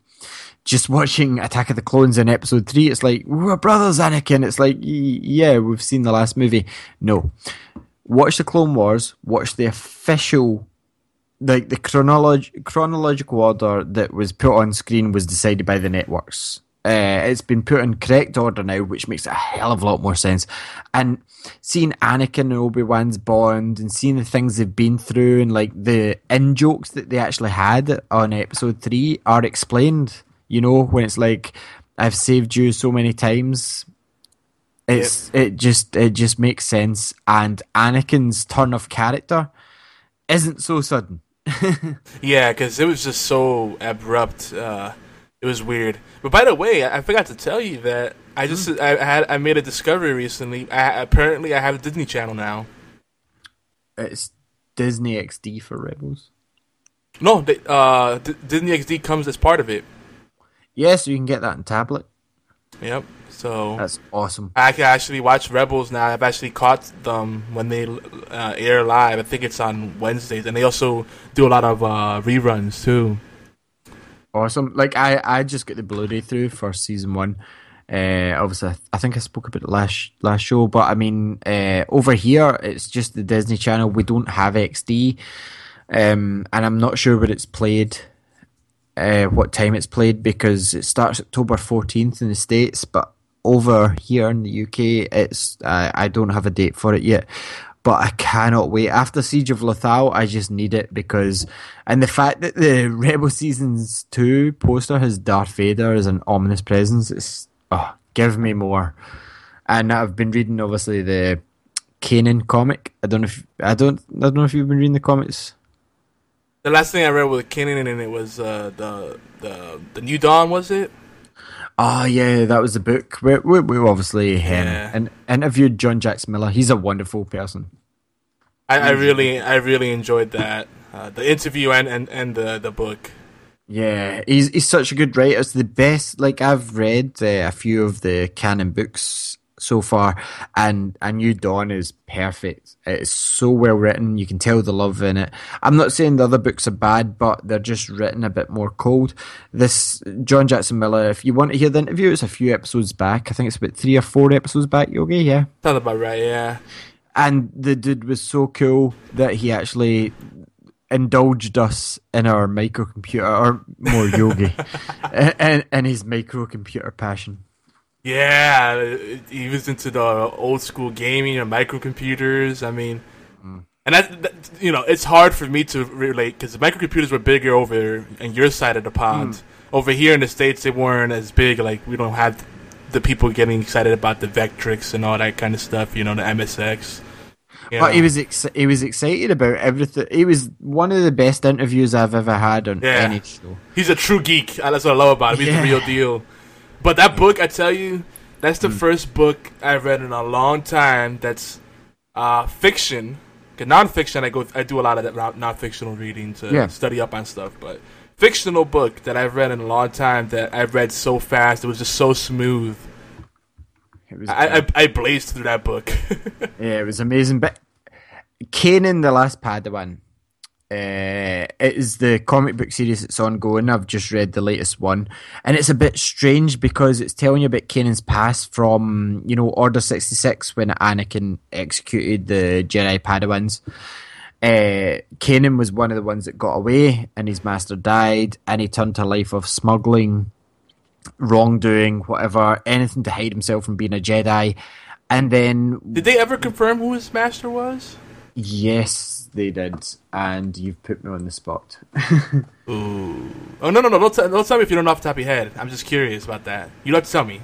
just watching Attack of the Clones in episode three. It's like, we're brothers, Anakin. It's like, yeah, we've seen the last movie. No. Watch the Clone Wars, watch the official like the chronolog- chronological order that was put on screen was decided by the networks. Uh, it's been put in correct order now, which makes a hell of a lot more sense. And seeing Anakin and Obi Wan's bond, and seeing the things they've been through, and like the in jokes that they actually had on episode three are explained. You know, when it's like, "I've saved you so many times," it's it just it just makes sense. And Anakin's turn of character isn't so sudden. Yeah, because it was just so abrupt. Uh, it was weird. But by the way, I I forgot to tell you that I just Hmm. I had I made a discovery recently. I, apparently, I have a Disney Channel now. It's Disney XD for Rebels. No, they, uh, D- Disney XD comes as part of it. Yeah, so you can get that in tablet. Yep. So That's awesome. I can actually watch Rebels now. I've actually caught them when they uh, air live. I think it's on Wednesdays, and they also do a lot of uh, reruns too. Awesome. Like I, I just get the Blu-ray through for season one. Uh, obviously, I- I think I spoke about it last last show, but I mean, uh, over here it's just the Disney Channel. We don't have XD, um, and I'm not sure where it's played, uh, what time it's played because it starts October 14th in the states, but over here in the UK, it's I I don't have a date for it yet. But I cannot wait. After Siege of Lothal, I just need it because, and the fact that the Rebel Seasons 2 poster has Darth Vader as an ominous presence, it's, oh, give me more. And I've been reading, obviously, the Kanan comic. I don't know if, I don't, I don't know if you've been reading the comics. The last thing I read with Kanan and it was uh, the the the New Dawn. Was it? Oh yeah, that was the book. We we, we obviously Yeah. and interviewed John Jackson Miller. He's a wonderful person. I, I really I really enjoyed that uh, the interview and, and, and the the book. Yeah, he's he's such a good writer. It's the best. Like I've read uh, a few of the canon books so far, and I New Dawn is perfect. It's so well written. You can tell the love in it. I'm not saying the other books are bad, but they're just written a bit more cold. This John Jackson Miller. If you want to hear the interview, it's a few episodes back. I think it's about three or four episodes back. Yogi, yeah. Sounds about right. Yeah. and the dude was so cool that he actually indulged us in our microcomputer or more yogi and, and his microcomputer passion Yeah, he was into the old school gaming and microcomputers. I mean, mm. and that, that you know, it's hard for me to relate because the microcomputers were bigger over on your side of the pond. Mm. Over here in the states, they weren't as big. Like we don't have the people getting excited about the Vectrex and all that kind of stuff. You know, the MSX. You but he was ex- he was excited about everything he was one of the best interviews i've ever had on Yeah. any show He's a true geek. That's what I love about him. He's Yeah. the real deal. But that book, I tell you, that's the first book I've read in a long time. That's uh, fiction. 'Cause nonfiction, I go, I do a lot of that non- non-fictional reading to Yeah. study up on stuff. But fictional book that I've read in a long time that I've read so fast, it was just so smooth. I, I, I blazed through that book. yeah it was amazing but Kanan the Last Padawan uh, it is the comic book series that's ongoing. I've just read the latest one, and it's a bit strange because it's telling you about Kanan's past from you know Order sixty six when Anakin executed the Jedi Padawans. Uh, Kanan was one of the ones that got away, and his master died, and he turned to a life of smuggling, wrongdoing, whatever, anything to hide himself from being a Jedi. And then Did they ever confirm who his master was? Yes, they did, and you've put me on the spot. Ooh. Oh no no no! Don't, t- don't tell me if you don't know off the top of your head. I'm just curious about that. You have to tell me.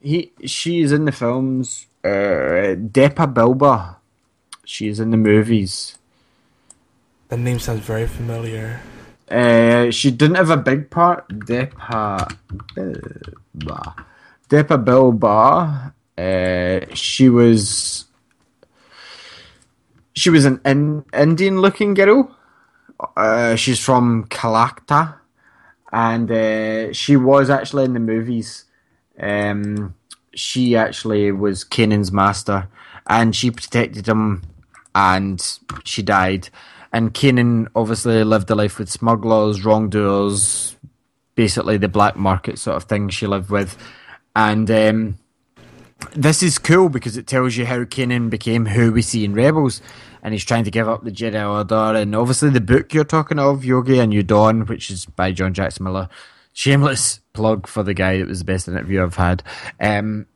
he, she's in the films. Uh, Depa Billaba, she's in the movies. That name sounds very familiar. Uh, she didn't have a big part. Depa Billaba, Depa Billaba. Uh, she was. She was an in, Indian-looking girl. Uh, she's from Chalacta, and uh, she was actually in the movies. Um, she actually was Kanan's master, and she protected him, and she died. And Kanan obviously lived a life with smugglers, wrongdoers, basically the black market sort of thing she lived with, and um, this is cool because it tells you how Kanan became who we see in Rebels, and he's trying to give up the Jedi Order, and obviously the book you're talking of, Yogi and New Dawn, which is by John Jackson Miller. Shameless plug for the guy. It was the best interview I've had. Um,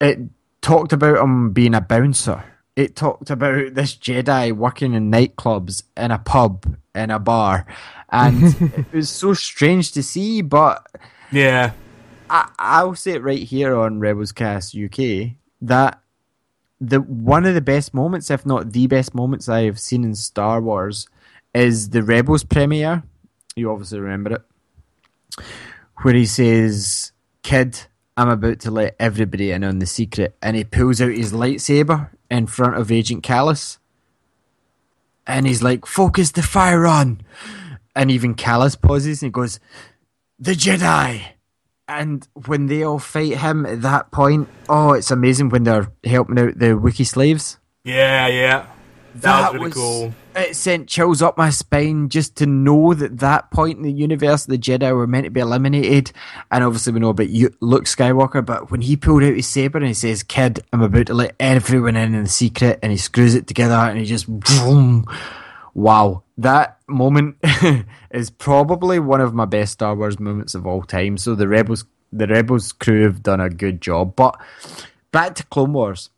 it talked about him being a bouncer. It talked about this Jedi working in nightclubs, in a pub, in a bar, and it was so strange to see. But Yeah. I, I'll say it right here on Rebels Cast UK that the one of the best moments, if not the best moments I have seen in Star Wars, is the Rebels premiere. You obviously remember it, where he says, "Kid, I'm about to let everybody in on the secret," and he pulls out his lightsaber in front of Agent Kallus, and he's like, "Focus the fire on," and even Kallus pauses and he goes, "The Jedi." And when they all fight him at that point, oh, it's amazing when they're helping out the Wookiee slaves. Yeah, yeah. That, was really cool. It sent chills up my spine just to know that that point in the universe, the Jedi were meant to be eliminated. And obviously, we know about you- Luke Skywalker, but when he pulled out his saber and he says, "Kid, I'm about to let everyone in in the secret," and he screws it together and he just, vroom. Wow, that moment is probably one of my best Star Wars moments of all time. So the Rebels, the Rebels crew have done a good job. But back to Clone Wars.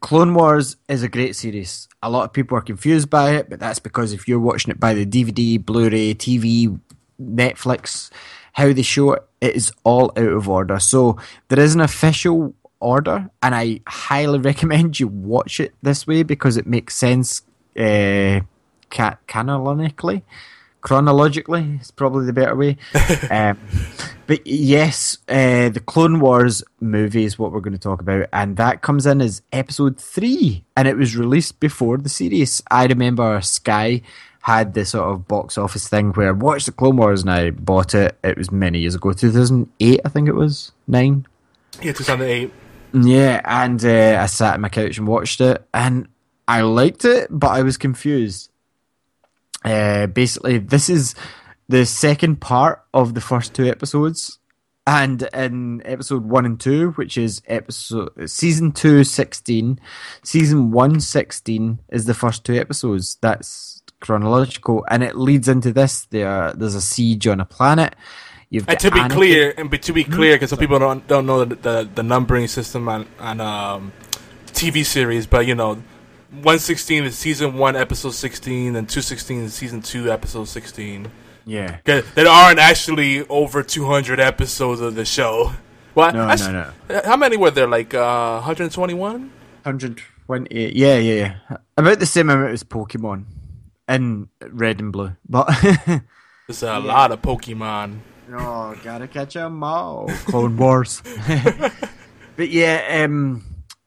Clone Wars is a great series. A lot of people are confused by it, but that's because if you're watching it by the DVD, Blu-ray, TV, Netflix, how they show it, it is all out of order. So there is an official order, and I highly recommend you watch it this way because it makes sense uh, ca- canonically. Chronologically, is probably the better way. um, but yes, uh, the Clone Wars movie is what we're going to talk about, and that comes in as episode three, and it was released before the series. I remember Sky had this sort of box office thing where watch the Clone Wars, and I bought it. It was many years ago, two thousand eight, I think it was nine. Yeah, 2008. Yeah, and uh, I sat on my couch and watched it, and I liked it, but I was confused. Uh, basically, this is the second part of the first two episodes, and in episode one and two, which is episode season two, 16, season one, 16 is the first two episodes. That's chronological, and it leads into this. There, there's a siege on a planet. You've And to be Anakin- clear, and to be clear, because some people don't don't know the the, the numbering system on on um, TV series, but you know, one sixteen is season one, episode sixteen, and two sixteen is season two, episode sixteen. yeah. 'Cause There aren't actually over two hundred episodes of the show. Well, No, that's- no, no. How many were there? Like uh, 121? 128. Yeah, yeah, yeah. About the same amount as Pokemon in red and blue. But There's a lot of Pokemon. oh, gotta catch 'em all. Clone Wars. but yeah, um,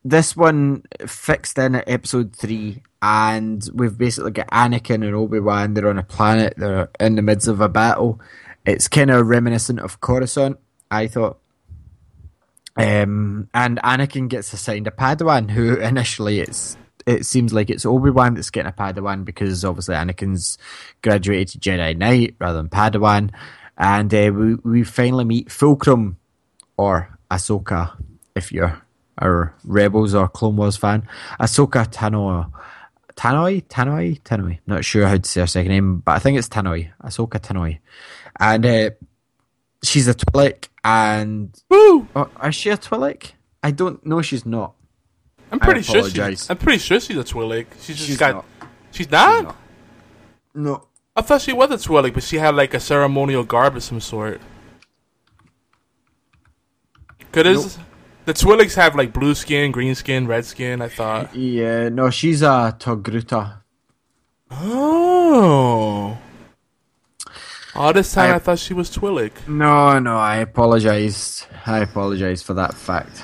this one fixed in at episode three, and we've basically got Anakin and Obi Wan. They're on a planet. They're in the midst of a battle. It's kind of reminiscent of Coruscant. I thought. Um, and Anakin gets assigned a Padawan, who initially it's it seems like it's Obi Wan that's getting a Padawan because obviously Anakin's graduated to Jedi Knight rather than Padawan, and uh, we we finally meet Fulcrum or Ahsoka if you're a Rebels or Clone Wars fan. Ahsoka Tano. Tanoi, Tanoi, Tanoi. Not sure how to say her second name, but I think it's Tanoi. Ahsoka Tanoi, and uh, she's a Twi'lek. And Woo! oh, is she a Twi'lek? I don't know. She's not. I'm pretty sure she's. I'm pretty sure she's a Twi'lek. She's just She's got. not. She's not. not. No. I thought she was a Twi'lek, but she had like a ceremonial garb of some sort. Could Cause the Twi'leks have like blue skin, green skin, red skin. I thought. Yeah, no, she's a Togruta. Oh. All this time I, I- thought she was Twi'lek. No, no, I apologize. I apologize for that fact.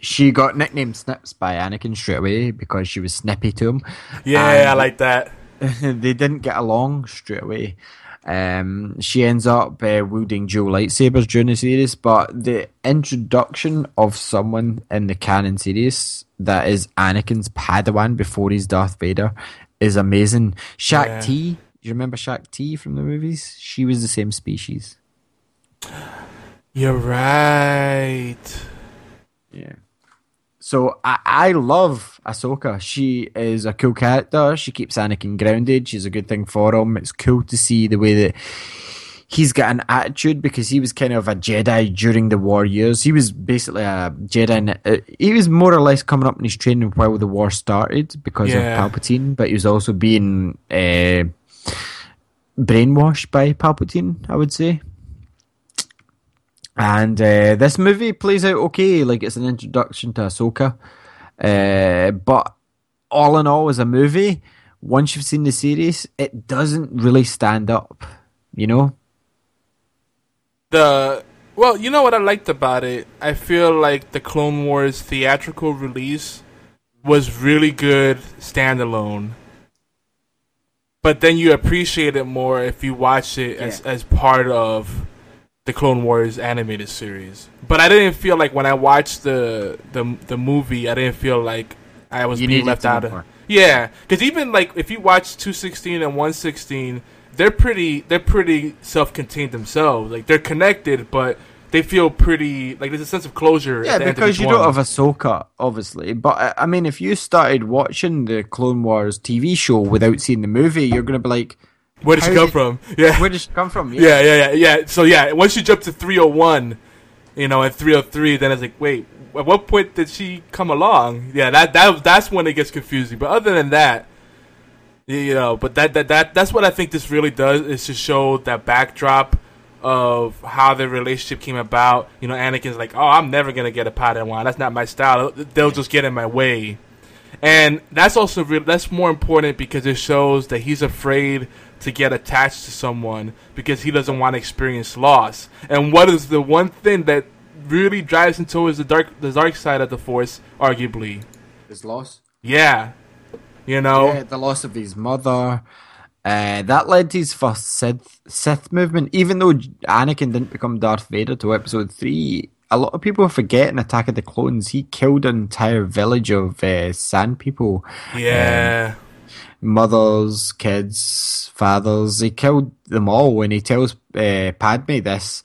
She got nicknamed Snips by Anakin straight away because she was snippy to him. Yeah, I like that. they didn't get along straight away. Um, she ends up uh, wielding dual lightsabers during the series, but the introduction of someone in the canon series that is Anakin's Padawan before he's Darth Vader is amazing. Shaq Yeah. T, you remember Shaak Ti from the movies? She was the same species. You're right. Yeah. So I, I love Ahsoka. She is a cool character. She keeps Anakin grounded. She's a good thing for him. It's cool to see the way that he's got an attitude because he was kind of a Jedi during the war years. He was basically a Jedi. uh, He was more or less coming up in his training while the war started because Yeah. of Palpatine, but he was also being uh, brainwashed by Palpatine, I would say. And uh, this movie plays out okay, like it's an introduction to Ahsoka. Uh, but all in all, as a movie, once you've seen the series, it doesn't really stand up. You know? The well, you know what I liked about it? I feel like the Clone Wars theatrical release was really good standalone. But then you appreciate it more if you watch it as as part of the Clone Wars animated series. But I didn't feel like when I watched the the the movie, I didn't feel like I was You being left out of. more. Yeah, because even like if you watch two sixteen and one sixteen, they're pretty they're pretty self contained themselves. Like they're connected, but they feel pretty like there's a sense of closure. Yeah, at the end of because you one. don't have Ahsoka, obviously. But I mean, if you started watching the Clone Wars TV show without seeing the movie, you're to be like, Where did she come did- from? Yeah, where did she come from? yeah, yeah, yeah, yeah. So yeah, once you jump to three hundred one, you know, and three hundred three, then it's like, wait, at what point did she come along? Yeah, that that that's when it gets confusing. But other than that, you know, but that that that that's what I think this really does is to show that backdrop of how the relationship came about. You know, Anakin's like, oh, I'm never gonna get a Padawan. That's not my style. They'll just get in my way. And that's also real. That's more important because it shows that he's afraid to get attached to someone because he doesn't want to experience loss. And what is the one thing that really drives him towards the dark, the dark side of the Force, arguably? His loss. Yeah, you know. Yeah, the loss of his mother. Uh, that led to his first Sith, Sith movement. Even though Anakin didn't become Darth Vader till episode 3, a lot of people forget in Attack of the Clones, he killed an entire village of uh, sand people. Yeah, mothers, kids, fathers. He killed them all when he tells uh, Padme this.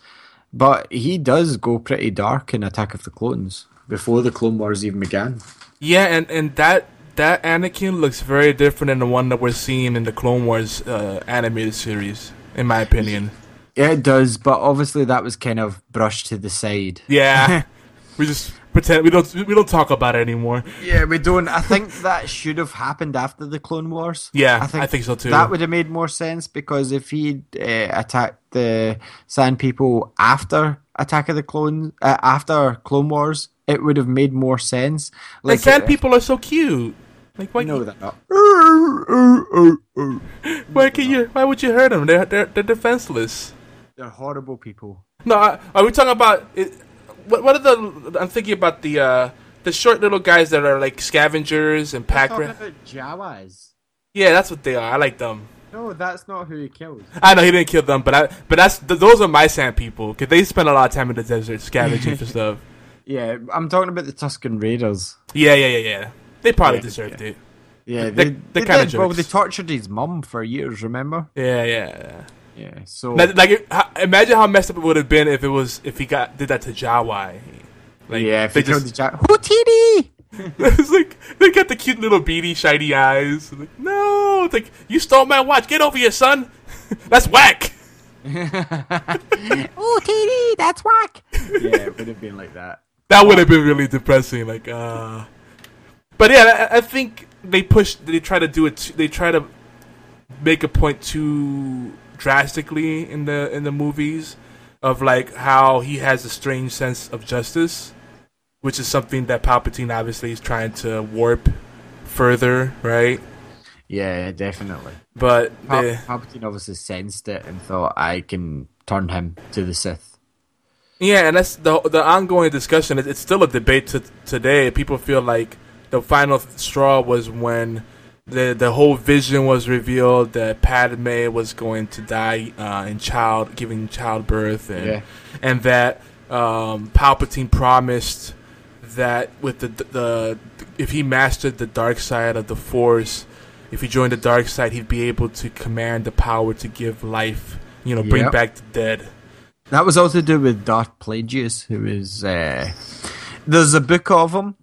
But he does go pretty dark in Attack of the Clones before the Clone Wars even began. yeah, and and that that Anakin looks very different than the one that we're seeing in the Clone Wars uh, animated series, in my opinion. Yeah, it does, but obviously that was kind of brushed to the side. Yeah, we just pretend we don't we don't talk about it anymore. Yeah, we don't. I think that should have happened after the Clone Wars. Yeah, I think so too. That would have made more sense because if he'd uh, attacked the Sand People after Attack of the Clones, uh, after Clone Wars, it would have made more sense. and sand uh, people are so cute. Like why? I know that. Not. Why can you? Why would you hurt them? They're they're, they're defenseless. They're horrible people. No, are we talking about? What what are the? I'm thinking about the uh the short little guys that are like scavengers and pack. ra- Jawas. Yeah, that's what they are. I like them. No, that's not who he killed. I know he didn't kill them, but I but that's th- those are my sand people because they spend a lot of time in the desert scavenging for stuff. Yeah, I'm talking about the Tusken Raiders. Yeah, yeah, yeah, yeah. They probably Yeah, deserved it. Yeah, They- they, they kinda did. Well, they tortured his mum for years. Remember? Yeah, yeah, yeah. Yeah. Yeah. So Like, like it- ha- imagine how messed up it would have been if it was if he got did that to Jawai. Like, yeah, if they they killed just the Jaw. Hootity! it's like they got the cute little beady shiny eyes. Like, no, it's like you stole my watch. Get over here, son. That's whack. Hootity! That's whack. yeah, it would have been like that. That would have been really depressing. Like, uh, but yeah, I, I think they push. They try to do it. Too, they try to make a point too drastically in the in the movies of like how he has a strange sense of justice, which is something that Palpatine obviously is trying to warp further, right? Yeah, definitely. But Pal- they- Palpatine obviously sensed it and thought, I can turn him to the Sith. Yeah, and that's the the ongoing discussion. It, it's still a debate to today. People feel like the final straw was when the the whole vision was revealed that Padme was going to die uh, in child giving childbirth, and Yeah. and that um, Palpatine promised that with the the if he mastered the dark side of the Force, if he joined the dark side, he'd be able to command the power to give life. You know, bring Yep. back the dead. That was also to do with Darth Plagueis, who is. Uh, there's a book of him,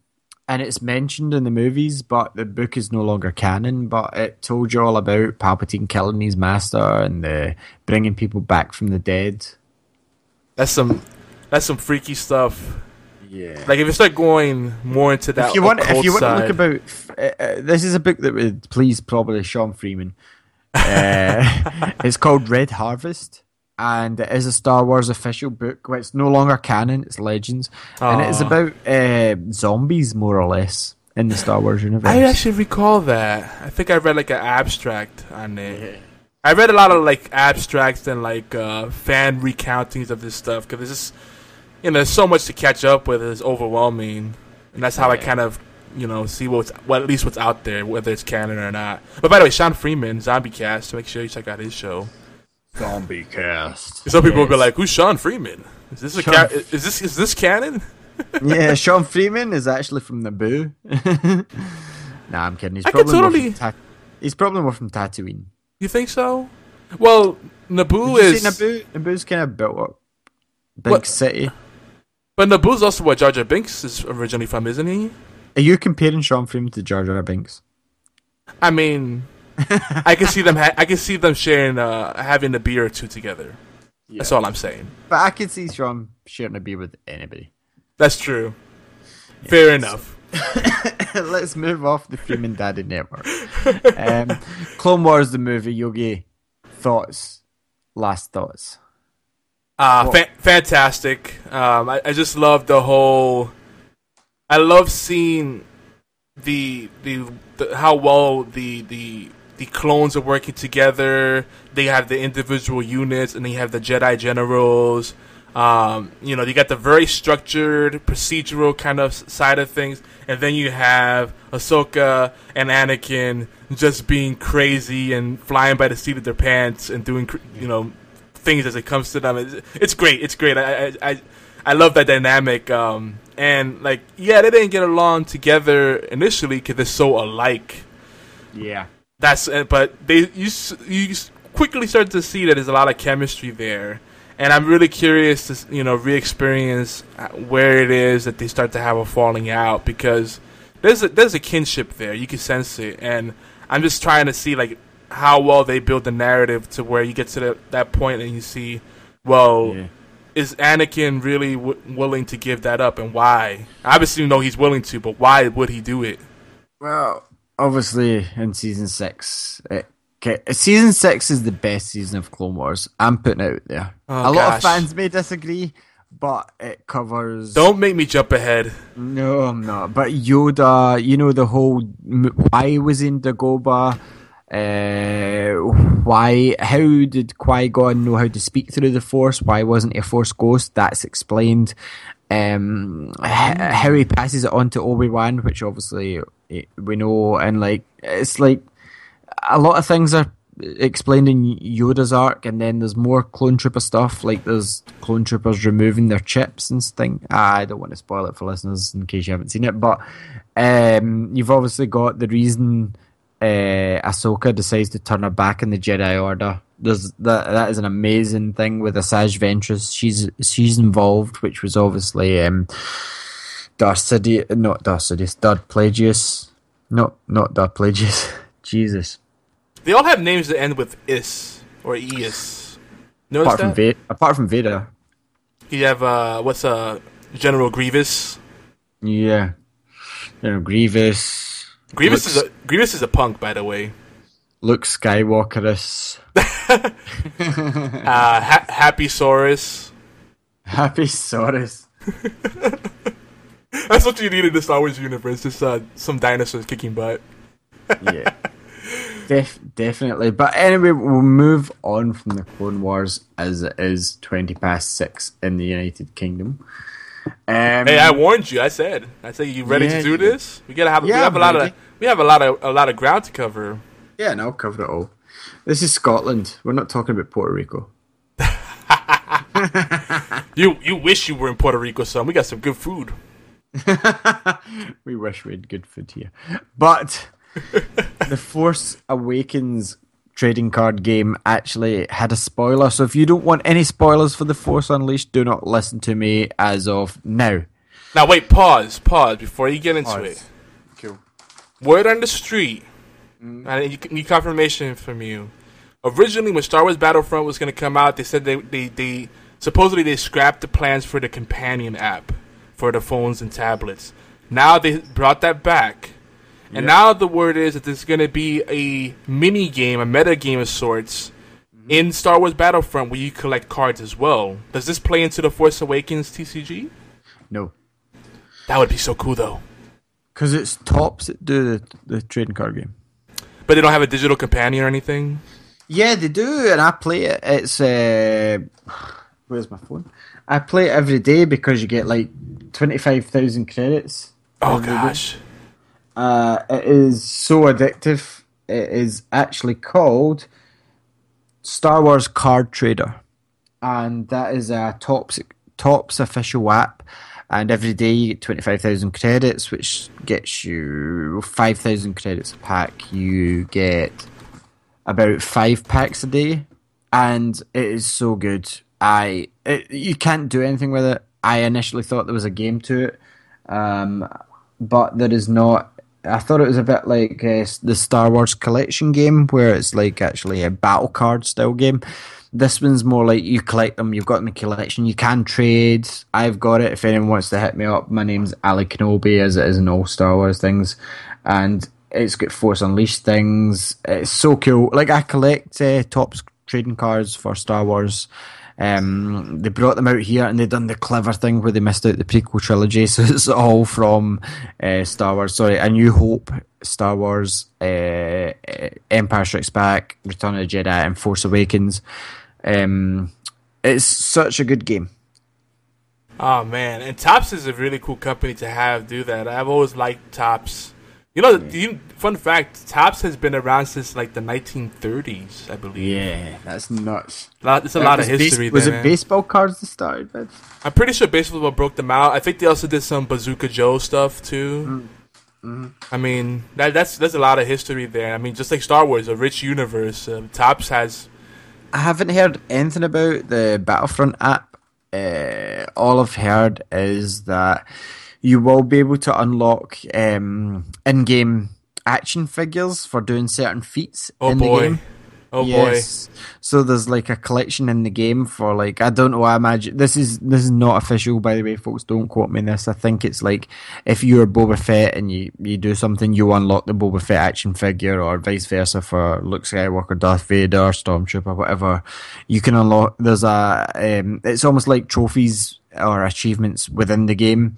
and it's mentioned in the movies, but the book is no longer canon. But it told you all about Palpatine killing his master and uh, bringing people back from the dead. That's some that's some freaky stuff. Yeah. Like if you start going more into that if you want, if you want to look about, uh, uh, this is a book that would please probably Sean Freeman. Uh, it's called Red Harvest, and it is a Star Wars official book. Well, it's no longer canon; it's Legends, and it is about uh, zombies, more or less, in the Star Wars universe. I actually recall that. I think I read like an abstract on it. I read a lot of like abstracts and like uh, fan recountings of this stuff because there's just you know there's so much to catch up with. It's overwhelming, and that's how I kind of you know see what's well at least what's out there, whether it's canon or not. But by the way, Sean Freeman, Zombie Cast, make sure you check out his show. Zombie cast. Some people will be like, "Who's Sean Freeman? Is this a Sean- ca- is this is this canon?" yeah, Sean Freeman is actually from Naboo. nah, I'm kidding. He's I could probably more totally- from Ta- he's probably more from Tatooine. You think so? Well, Naboo Did you is, see Naboo? Naboo's kind of built up big What- city. but Naboo's also where Jar Jar Binks is originally from, isn't he? Are you comparing Sean Freeman to Jar Jar Binks? I mean, I can see them. Ha- I can see them sharing, uh, having a beer or two together. That's all I'm saying. But I could see Sean sharing a beer with anybody. That's true. Fair enough. Let's move off the Freeman Daddy Network. Um, Clone Wars, the movie, Yogi. Thoughts? Last thoughts? Uh, fa- fantastic. Um, I, I just love the whole. I love seeing the, the the how well the the the clones are working together. They have the individual units, and they have the Jedi generals. Um, you know, you got the very structured, procedural kind of side of things, and then you have Ahsoka and Anakin just being crazy and flying by the seat of their pants and doing, you know, things as it comes to them. It's, it's great. It's great. I I, I, love that dynamic. Um, and like, yeah, they didn't get along together initially because they're so alike. Yeah. That's uh, but they you you quickly start to see that there's a lot of chemistry there, and I'm really curious to you know re-experience uh, where it is that they start to have a falling out because there's a there's a kinship there you can sense it, and I'm just trying to see like how well they build the narrative to where you get to the, that point and you see, well, Yeah. is Anakin really w- willing to give that up and why? Obviously, you know he's willing to, but why would he do it? Well, obviously, in season six, it, okay, season six is the best season of Clone Wars. I'm putting it out there. Oh, a lot of fans may disagree, but it covers. Don't make me jump ahead. No, I'm not. But Yoda, you know the whole why was in Dagobah. Uh, why? How did Qui Gon know how to speak through the Force? Why wasn't he a Force ghost? That's explained. Um, how he passes it on to Obi Wan, which obviously eh, we know, and like it's like a lot of things are explained in Yoda's arc, and then there's more clone trooper stuff. Like there's clone troopers removing their chips and thing. Ah, I don't want to spoil it for listeners in case you haven't seen it, but um, you've obviously got the reason uh, Ahsoka decides to turn her back in the Jedi Order. There's that. That is an amazing thing with Asajj Ventress. She's she's involved, which was obviously um, Darth Sidious, not Darth Plagueis. No, not Darth Plagueis. Jesus. They all have names that end with is or is. Notice apart from that? Vader, apart from Vader, you have uh, what's uh, General Grievous. yeah, know Grievous, Grievous Looks- is a Grievous is a punk, by the way. Luke Skywalkerus, Uh, ha- Happy Saurus. Happy Saurus. That's what you need in the Star Wars universe. Just uh, some dinosaurs kicking butt. Yeah, Def- definitely. But anyway, we'll move on from the Clone Wars as it is twenty past six in the United Kingdom. Um, Hey, I warned you. I said. I said, you ready Yeah, to do this? We gotta have. we have a lot ready. of. We have a lot of a lot of ground to cover. yeah, and I'll cover it all. This is Scotland. We're not talking about Puerto Rico. You you wish you were in Puerto Rico, son. We got some good food. we wish we had good food here. But the Force Awakens trading card game actually had a spoiler. So if you don't want any spoilers for the Force Unleashed, do not listen to me as of now. Now wait, pause, pause before you get into Pause. it. Cool. Word on the street, and I need need confirmation from you. Originally, when Star Wars Battlefront was going to come out, they said they, they, they supposedly they scrapped the plans for the companion app for the phones and tablets. Now they brought that back, and now the word is that there's going to be a mini game, a meta game of sorts, in Star Wars Battlefront where you collect cards as well. Does this play into the Force Awakens TCG? No. That would be so cool, though. Because it's Topps that do the, the trading card game. But they don't have a digital companion or anything. Yeah, they do, and I play it. It's uh, where's my phone? I play it every day because you get like twenty five thousand credits. Oh gosh. Uh, it is so addictive. It is actually called Star Wars Card Trader, and that is a Topps Topps official app. And every day you get twenty five thousand credits, which gets you five thousand credits a pack. You get about five packs a day, and it is so good. I it, you can't do anything with it. I initially thought there was a game to it, um, but there is not. I thought it was a bit like uh, the Star Wars collection game, where it's like actually a battle card style game. This one's more like you collect them, you've got them in the collection, you can trade. I've got it. If anyone wants to hit me up, my name's Ali Kenobi, as it is in all Star Wars things, and it's got Force Unleashed things. It's so cool. Like I collect uh, Topps trading cards for Star Wars. Um, they brought them out here and they done the clever thing where they missed out the prequel trilogy, so it's all from uh, Star Wars. Sorry, A New Hope, Star Wars, uh, uh, Empire Strikes Back, Return of the Jedi, and Force Awakens. Um, it's such a good game. Oh man, and Topps is a really cool company to have do that. I've always liked Topps. You know, you, fun fact: Topps has been around since like the 1930s, I believe. Yeah, that's nuts. Lot, it's a lot of Was base- history Was it man. baseball cards that started with? I'm pretty sure baseball broke them out. I think they also did some Bazooka Joe stuff too. I mean, that, that's there's a lot of history there. I mean, just like Star Wars, a rich universe. Um, Topps has I haven't heard anything about the Battlefront app. Uh, all I've heard is that you will be able to unlock um, in-game action figures for doing certain feats oh in boy, the game. oh boy! yes. So there's like a collection in the game for like I don't know. I imagine this is this is not official by the way, folks. Don't quote me on this. I think it's like if you're Boba Fett and you you do something, you unlock the Boba Fett action figure, or vice versa for Luke Skywalker, Darth Vader, Stormtrooper, whatever. You can unlock. There's a. Um, it's almost like trophies or achievements within the game,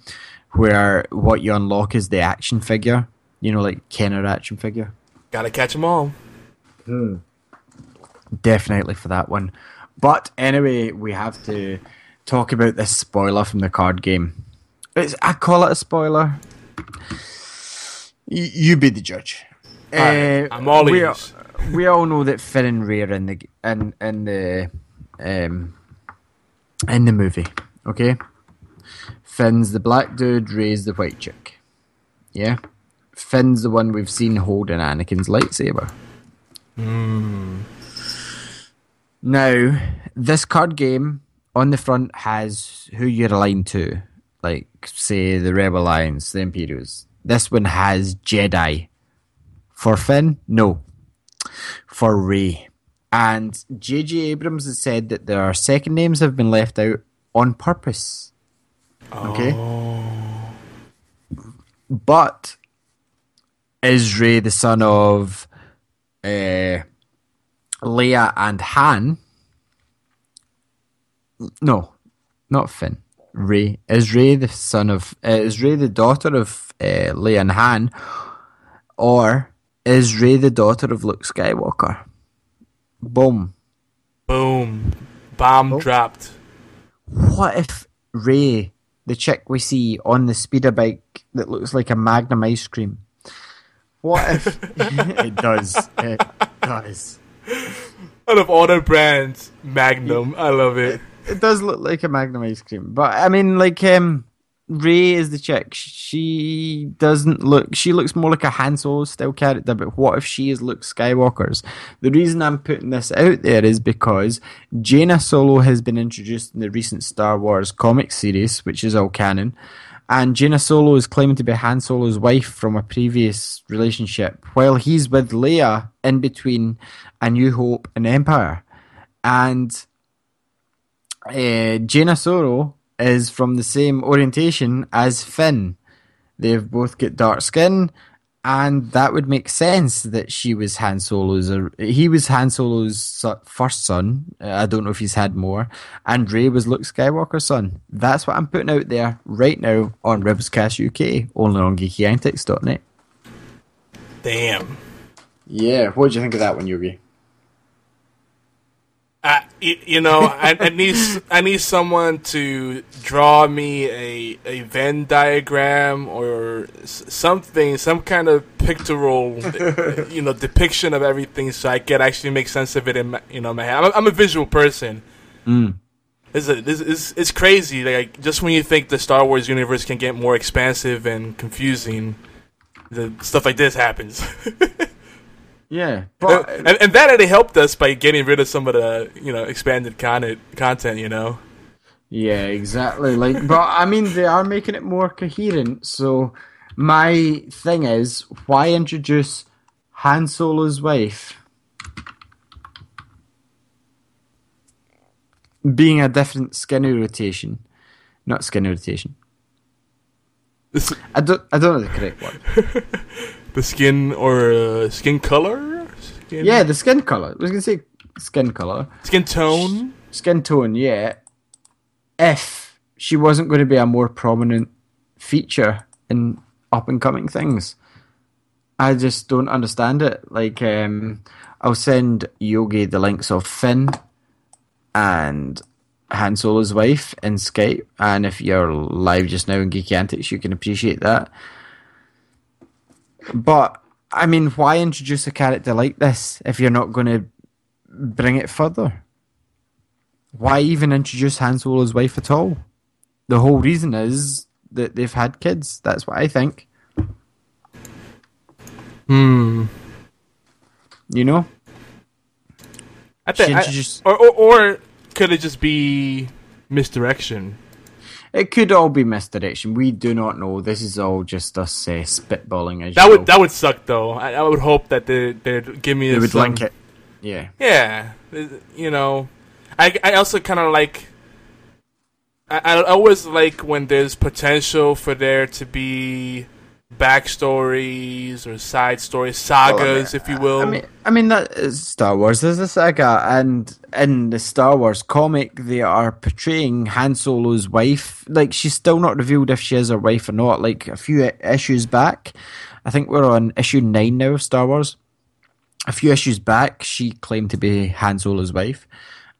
where what you unlock is the action figure. You know, like Kenner action figure. gotta catch them all. definitely for that one. But anyway, we have to talk about this spoiler from the card game. It's, I call it a spoiler. Y- you be the judge. Alright, Uh, I'm all we, ears. we all know that Finn and Rey are in the in in the um in the movie. Okay, Finn's the black dude, Rey's the white chick. Yeah, Finn's the one we've seen holding Anakin's lightsaber. Hmm. Now, this card game on the front has who you're aligned to, like say the Rebel Alliance, the Imperials. This one has Jedi. For Finn, no. For Rey. And J.J. Abrams has said that their second names have been left out on purpose. Okay? But is Rey the son of uh, Leia and Han? No, not Finn. Rey. Is Rey the son of. Uh, is Rey the daughter of uh, Leia and Han? Or is Rey the daughter of Luke Skywalker? Boom. Boom, bomb Oh. dropped. What if Rey, the chick we see on the speeder bike that looks like a Magnum ice cream? What if it does? It does. Out of all the brands, Magnum. I love it. It does look like a Magnum ice cream, but I mean, like, um, Rey is the chick. She doesn't look. She looks more like a Han Solo style character. But what if she is Luke Skywalker's? The reason I'm putting this out there is because Jaina Solo has been introduced in the recent Star Wars comic series, which is all canon. And Jaina Solo is claiming to be Han Solo's wife from a previous relationship, while he's with Leia in between A New Hope and Empire. And uh, Jaina Solo is from the same orientation as Finn. They've both got dark skin, and that would make sense that she was Han Solo's. He was Han Solo's first son. I don't know if he's had more, and Rey was Luke Skywalker's son. That's what I'm putting out there right now on Rebelscast UK, only on GeekyAntics.net. Damn. Yeah, what did you think of that one, Yogi? I, you know, I, I need I need someone to draw me a a Venn diagram or something, some kind of pictorial, you know, depiction of everything, so I can actually make sense of it in my, you know my head. I'm a, I'm a visual person. Mm. It's, a, it's, it's, it's crazy. Like just when you think the Star Wars universe can get more expansive and confusing, the stuff like this happens. Yeah, but and, and that only helped us by getting rid of some of the you know expanded content. Content, you know. Yeah, exactly. Like, but I mean, they are making it more coherent. So, my thing is, why introduce Han Solo's wife being a different skin rotation, not skin rotation? I don't. I don't know the correct word. the skin or uh, skin color, skin, Yeah, the skin color. I was gonna say skin color, skin tone. skin tone. Yeah, if she wasn't going to be a more prominent feature in up and coming things. I just don't understand it. Like, um, I'll send Yogi the links of Finn and Han Solo's wife in Skype, and if you're live just now in Geeky Antics, you can appreciate that. But I mean, why introduce a character like this if you're not going to bring it further? Why even introduce Han Solo's wife at all? The whole reason is that they've had kids. That's what I think. Hmm. You know? I think, I, introduced- or, or or could it just be misdirection? It could all be misdirection. We do not know. This is all just us uh, spitballing as That would that would suck though. I, I would hope that they they'd give me they would some, link it. Yeah. Yeah, you know, I I also kind of like. I, I always like when there's potential for there to be backstories or side stories, sagas, if you will. I mean, I mean that is Star Wars is a saga, and in the Star Wars comic, they are portraying Han Solo's wife. Like she's still not revealed if she is her wife or not. Like a few issues back, I think we're on issue nine now of Star Wars. A few issues back, she claimed to be Han Solo's wife,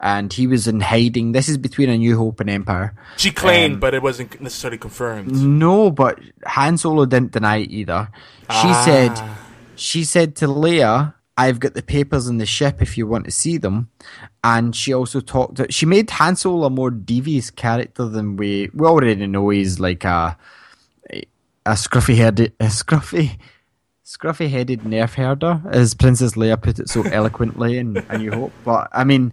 and he was in hiding. This is between A New Hope and Empire. she claimed, um, but it wasn't necessarily confirmed. No, but Han Solo didn't deny it either. She Ah. said she said to Leia, I've got the papers in the ship if you want to see them. And she also talked To, she made Han Solo a more devious character than we we already know he's like a a scruffy headed a scruffy scruffy headed nerf herder, as Princess Leia put it so eloquently in A New Hope. But I mean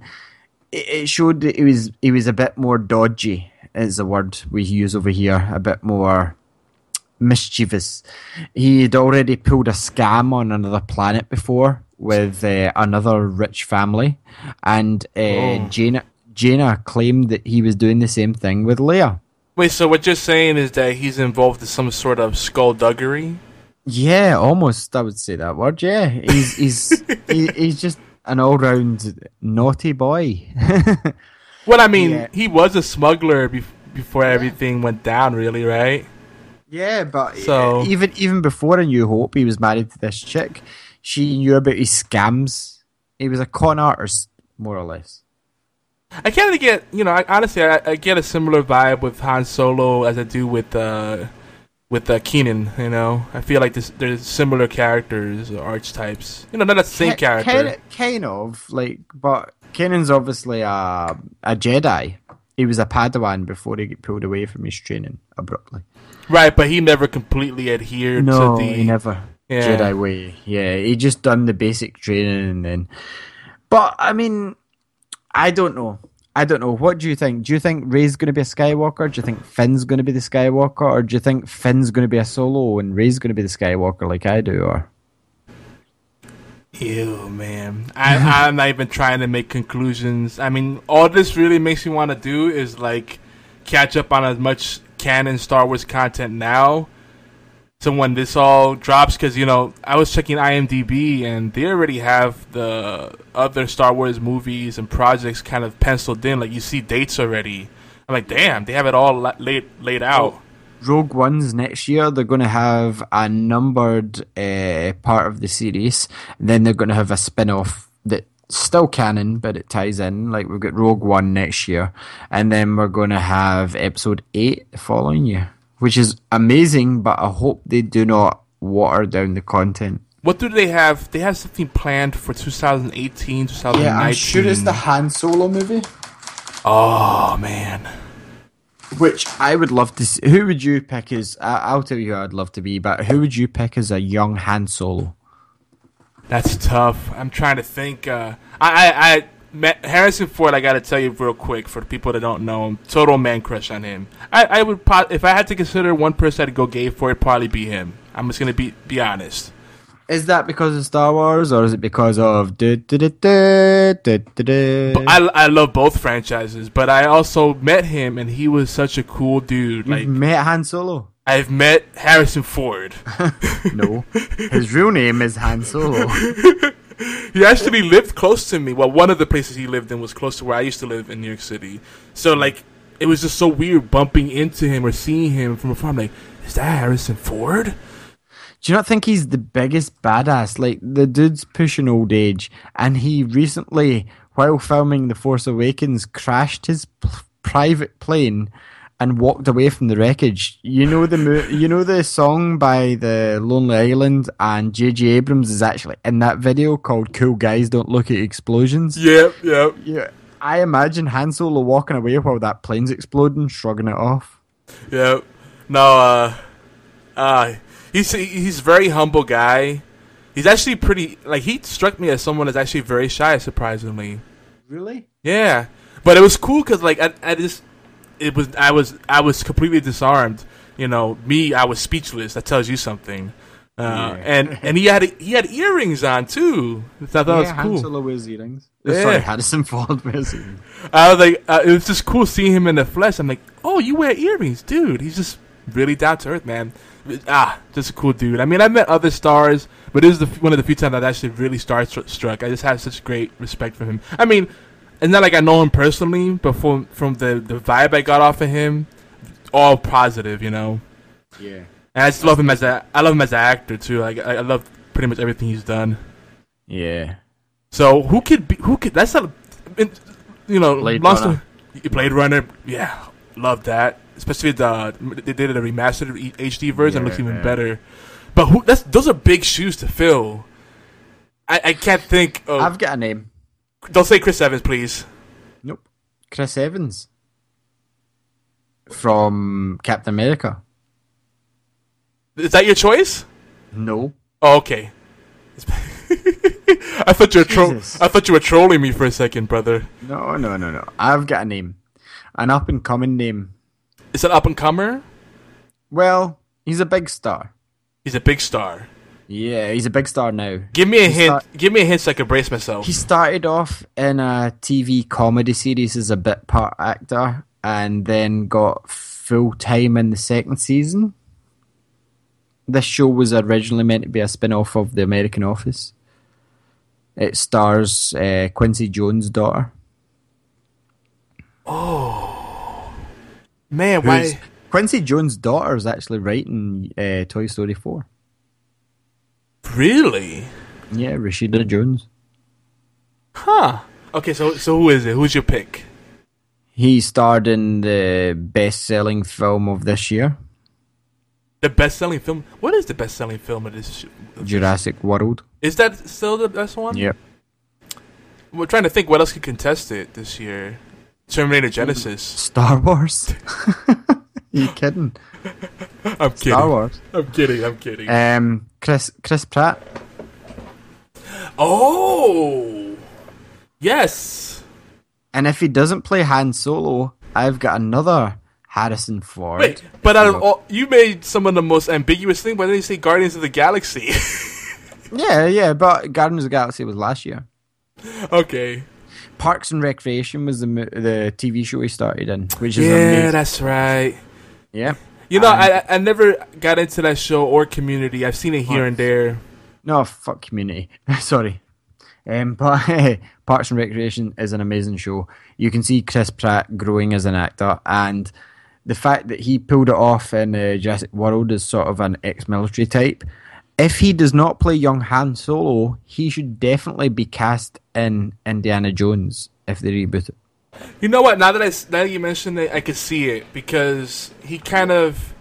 it, showed that he was he was a bit more dodgy is the word we use over here, a bit more mischievous. He had already pulled a scam on another planet before with uh, another rich family, and uh, Oh. Jaina Jaina claimed that he was doing the same thing with Leia. Wait, so what you're saying is that he's involved in some sort of skullduggery? Yeah, almost. I would say that word. Yeah, he's he's he, he's just an all round naughty boy. Well, I mean, Yeah. he was a smuggler bef- before everything went down, really, right? Yeah, but So- even even before A New Hope, he was married to this chick. She knew about his scams. He was a con artist, more or less. I kind of get, you know, I, honestly, I, I get a similar vibe with Han Solo as I do with uh, with uh, Kanan. You know, I feel like this, there's similar characters archetypes. You know, not the same character. Kind, kind of like, but Kanan's obviously a a Jedi. He was a Padawan before he got pulled away from his training abruptly. Right, but he never completely adhered No, to the. he never Yeah. Jedi way. Yeah, he just done the basic training and then. But I mean, I don't know. I don't know. What do you think? Do you think Rey's going to be a Skywalker? Do you think Finn's going to be the Skywalker, or do you think Finn's going to be a Solo and Rey's going to be the Skywalker like I do? Or Ew, man. I, I'm not even trying to make conclusions. I mean, all this really makes me want to do is like catch up on as much canon Star Wars content now. So when this all drops, because you know, I was checking IMDb and they already have the other Star Wars movies and projects kind of penciled in. Like you see dates already. I'm like, damn, they have it all la- laid laid out. Rogue One's next year, they're going to have a numbered uh, part of the series. Then they're going to have a spin off that's still canon, but it ties in. Like we've got Rogue One next year. And then we're going to have episode 8 the following year, which is amazing, but I hope they do not water down the content. What do they have? They have something planned for 2018, 2019. Han Solo movie. Oh man. Which I would love to see. Who would you pick as? I I'll tell you who I'd love to be, but who would you pick as a young Han Solo? That's tough. I'm trying to think. Uh, I, I, I Harrison Ford. I got to tell you real quick for the people that don't know him. Total man crush on him. I, I would pro- if I had to consider one person I'd go gay for, it'd probably be him. I'm just gonna be be honest. Is that because of Star Wars, or is it because of? du- I, I love both franchises, but I also met him, and he was such a cool dude. You've Like met Han Solo? I've met Harrison Ford. No, his real name is Han Solo. He actually lived close to me. Well, one of the places he lived in was close to where I used to live in New York City. So mm-hmm. like, it was just so weird bumping into him or seeing him from afar. I'm like, is that Harrison Ford? Do you not think he's the biggest badass? Like the dude's pushing old age, and he recently, while filming The Force Awakens, crashed his p- private plane and walked away from the wreckage. You know the mo- you know the song by the Lonely Island, and J.J. Abrams is actually in that video called "Cool Guys Don't Look at Explosions." Yep, yep. Yeah, I imagine Han Solo walking away while that plane's exploding, shrugging it off. Yep. No, uh, uh, he's he's a very humble guy. He's actually pretty. Like he struck me as someone that's actually very shy, surprisingly. Really? Yeah, but it was cool because like I, I just it was I was I was completely disarmed. You know, me I was speechless. That tells you something. Uh, Yeah. And and he had he had earrings on too. I thought that was Han cool. Solo wears earrings. Yeah. Sorry, Harrison Ford wears earrings. I was like, uh, it was just cool seeing him in the flesh. I'm like, oh, you wear earrings, dude. He's just really down to earth, man. Ah, just a cool dude. I mean, I met other stars, but this is the, one of the few times I've actually really starstruck. I just have such great respect for him. I mean, it's not like I know him personally, but from from the the vibe I got off of him, all positive, you know. Yeah. And I just love him as a I love him as an actor too. Like I, I love pretty much everything he's done. Yeah. So who could be who could that's not you know Blade lost Runner. a- Blade Runner yeah love that especially the they did a remastered HD version looks even Yeah. better but who that's those are big shoes to fill I, I can't think of I've got a name. Don't say Chris Evans please Nope. Chris Evans. From Captain America. is that your choice No. oh, okay I thought you were tro- I thought you were trolling me for a second brother No, no, no, no. I've got a name. An up and coming name. is that up and comer Well, he's a big star. he's a big star Yeah, he's a big star now. give me a He's hint not- give me a hint so I can brace myself He started off in a TV comedy series as a bit part actor and then got full time in the second season. This show was originally meant to be a spin off of The American Office. It stars uh, Quincy Jones' daughter. Oh man who's- why Quincy Jones' daughter is actually writing uh, Toy Story 4. Really Yeah, Rashida Jones. Huh. Okay, so so who is it? Who's your pick? He starred in the best selling film of this year, The best-selling film. What is the best-selling film of this? Jurassic World. Is that still the best one? Yep. We're trying to think what else could contest it this year. Terminator Genisys. Star Wars. you kidding? I'm kidding. Star Wars. I'm kidding. I'm kidding. Um, Chris Chris Pratt. oh, yes. And if he doesn't play Han Solo, I've got another Harrison Ford. Wait, but out of all, you made some of the most ambiguous thing. Why didn't you say Guardians of the Galaxy? Yeah, yeah, but Guardians of the Galaxy was last year. okay. Parks and Recreation was the the TV show he started in, which is Yeah, amazing. that's right. Yeah. You know, Um, I I never got into that show or Community. I've seen it here and there. No, fuck Community. Sorry. Um, but Parks and Recreation is an amazing show. You can see Chris Pratt growing as an actor, and the fact that he pulled it off in uh, Jurassic World is sort of an ex-military type. If he does not play young Han Solo, he should definitely be cast in Indiana Jones if they reboot it. You know what? Now that I now that you mentioned it, I could see it because he kind of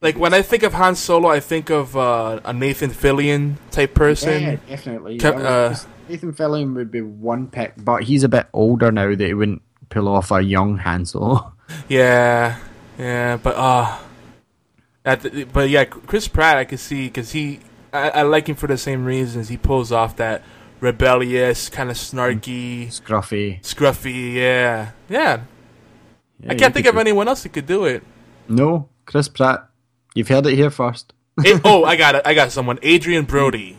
like when I think of Han Solo, I think of uh, a Nathan Fillion type person. Yeah, definitely. Kev- uh, Nathan Fillion would be one pick, but he's a bit older now that he wouldn't pull off a young Han Solo. Yeah, yeah, but uh, at the, but yeah, Chris Pratt, I could see because he, I, I like him for the same reasons. He pulls off that rebellious, kind of snarky, Scruffy. scruffy. Yeah, yeah. Yeah, I can't think of anyone else that could do it. No, Chris Pratt. You've heard it here first. A- oh, I got it. I got someone. Adrien Brody.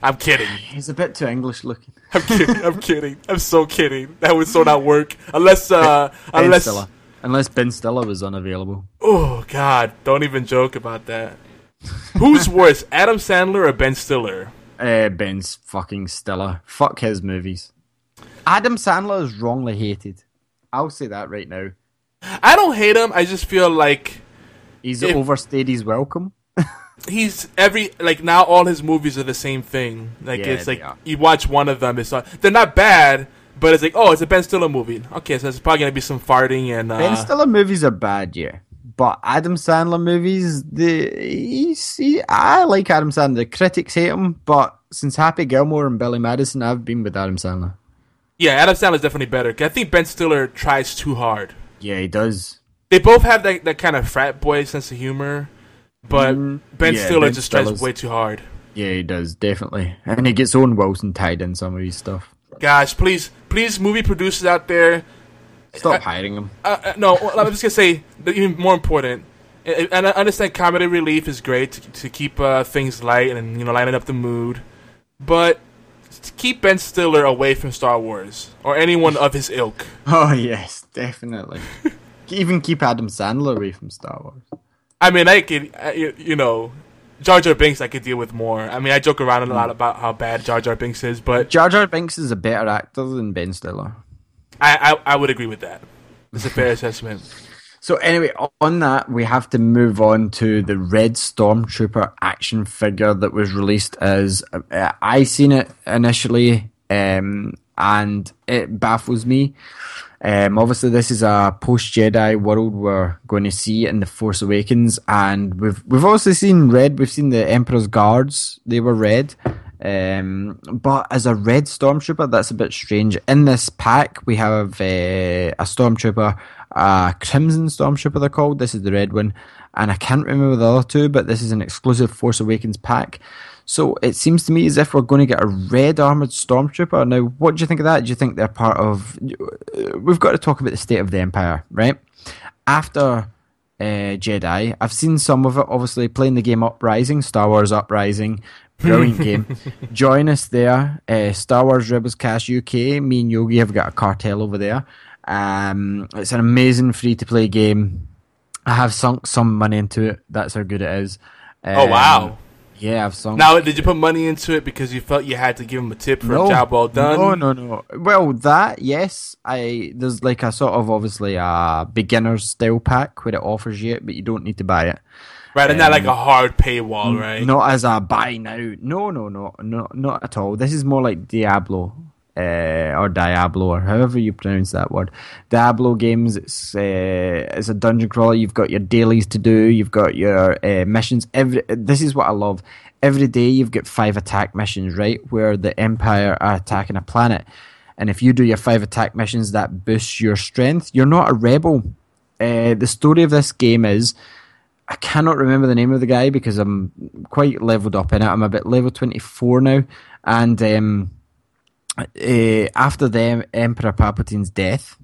I'm kidding. He's a bit too English looking. I'm kidding. I'm kidding. I'm so kidding. That would so not work unless uh Ben unless Stiller. Unless Ben Stiller was unavailable. oh god, don't even joke about that. Who's worse, Adam Sandler or Ben Stiller? Uh, Ben's fucking Stiller. Fuck his movies. Adam Sandler is wrongly hated. I'll say that right now. I don't hate him. I just feel like He's If- overstayed his welcome. he's every like now all his movies are the same thing. Like Yeah, it's like are. you watch one of them, it's not they're not bad, but it's like oh, it's a Ben Stiller movie. Okay, so it's probably gonna be some farting and uh, Ben Stiller movies are bad, yeah. But Adam Sandler movies, the he's, he, I like Adam Sandler. The critics hate him, but since Happy Gilmore and Billy Madison, I've been with Adam Sandler. yeah, Adam Sandler's definitely better. I think Ben Stiller tries too hard. Yeah, he does. They both have that that kind of frat boy sense of humor, but Mm, Ben yeah, Stiller Ben just tries way too hard. Yeah, he does definitely, and he gets Owen Wilson tied in some of his stuff. Guys, please, please, movie producers out there, Stop hiding him. uh, uh, no, I'm just gonna say even more important. And I understand comedy relief is great to, to keep uh, things light and you know lighten up the mood, but keep Ben Stiller away from Star Wars or anyone of his ilk. Oh yes, definitely. Even keep Adam Sandler away from Star Wars. I mean, I could, uh, you, you know, Jar Jar Binks I could deal with more. I mean, I joke around a lot about how bad Jar Jar Binks is, but Jar Jar Binks is a better actor than Ben Stiller. I, I, I would agree with that. It's a fair assessment. So anyway, on that, we have to move on to the Red Stormtrooper action figure that was released as uh, I seen it initially, um, and it baffles me. Um, obviously, this is a post Jedi world we're going to see in the Force Awakens, and we've we've also seen red. We've seen the Emperor's guards; they were red. Um, but as a red stormtrooper, that's a bit strange. In this pack, we have uh, a stormtrooper, a crimson stormtrooper. They're called. This is the red one, and I can't remember the other two. But this is an exclusive Force Awakens pack. So it seems to me as if we're going to get a red armored stormtrooper. Now, what do you think of that? Do you think they're part of? We've got to talk about the state of the Empire, right? After uh, Jedi. I've seen some of it, obviously, playing the game Uprising, Star Wars Uprising. Brilliant game. Join us there. Uh, Star Wars Rebels Cast UK. Me and Yogi have got a cartel over there. Um, it's an amazing free to play game. I have sunk some money into it. That's how good it is. Oh Um, wow! Yeah, I've sunk. Now, did you put money into it because you felt you had to give him a tip for a job well done? No, no, no. Well, that yes, I there's like a sort of obviously a beginner's style pack where it offers you it, but you don't need to buy it. Right, and not like a hard paywall, right? Not as a buy now. No, no, no, no, not at all. This is more like Diablo. Uh, or Diablo, or however you pronounce that word. Diablo games. It's uh, it's a dungeon crawler. You've got your dailies to do. You've got your uh, missions. Every this is what I love. Every day you've got five attack missions, right, where the Empire are attacking a planet. and if you do your five attack missions, that boosts your strength. You're not a rebel. Uh, the story of this game is I cannot remember the name of the guy because I'm quite leveled up in it. I'm about level 24 now, and um, uh, after the Emperor Palpatine's death,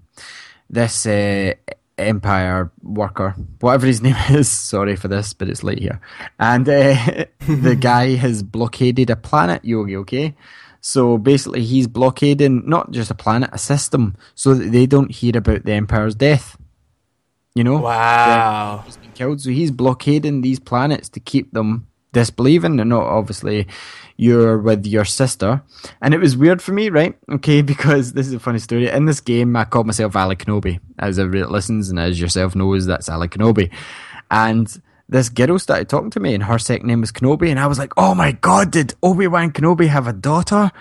this uh, Empire worker, whatever his name is, sorry for this, but it's late here, and uh, the guy has blockaded a planet, Yogi. Okay, so basically, he's blockading not just a planet, a system, so that they don't hear about the Empire's death. You know, Wow. he's been killed. So he's blockading these planets to keep them disbelieving. And not obviously you're with your sister. And it was weird for me, right? Okay, because this is a funny story. In this game, I called myself Ali Kenobi. As everybody that listens and as yourself knows, that's Ali Kenobi. And this girl started talking to me, and her second name was Kenobi. And I was like, oh my god, did Obi Wan Kenobi have a daughter?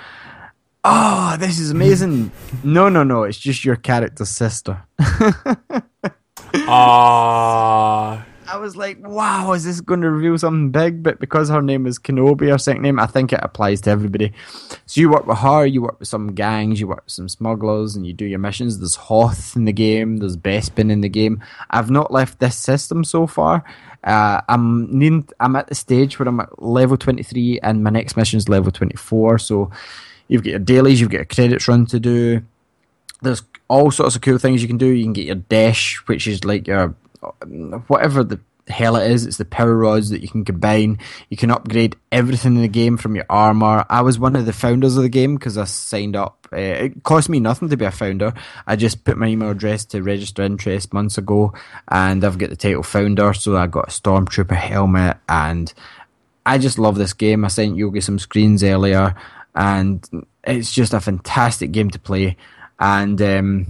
Oh, this is amazing. no, no, no. It's just your character's sister. Ah. I was like, wow, is this going to reveal something big? But because her name is Kenobi, her second name, I think it applies to everybody. So you work with her, you work with some gangs, you work with some smugglers, and you do your missions. There's Hoth in the game, there's Bespin in the game. I've not left this system so far. Uh, I'm I'm at the stage where I'm at level 23, and my next mission is level 24. So you've got your dailies, you've got a credits run to do there's all sorts of cool things you can do. You can get your dash, which is like your whatever the hell it is. It's the power rods that you can combine. You can upgrade everything in the game from your armor. I was one of the founders of the game because I signed up. Uh, it cost me nothing to be a founder. I just put my email address to register interest months ago, and I've got the title founder. So I got a stormtrooper helmet, and I just love this game. I sent Yogi some screens earlier, and it's just a fantastic game to play and um,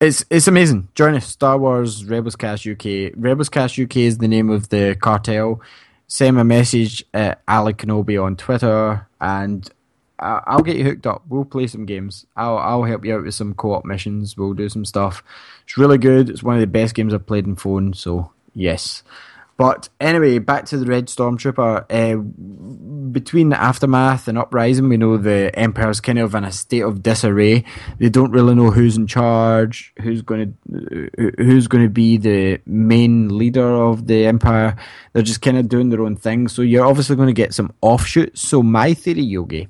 it's it's amazing. Join us, Star Wars Rebels Cast UK. Rebels Cast UK is the name of the cartel. Send me a message at Alec Kenobi on Twitter, and I'll get you hooked up. We'll play some games. I'll I'll help you out with some co-op missions. We'll do some stuff. It's really good. It's one of the best games I've played in phone. So yes. But anyway, back to the Red Stormtrooper. Uh, between the aftermath and uprising, we know the Empire's kind of in a state of disarray. They don't really know who's in charge, who's going to who's going to be the main leader of the Empire. They're just kind of doing their own thing. So you're obviously going to get some offshoots. So my theory, Yogi,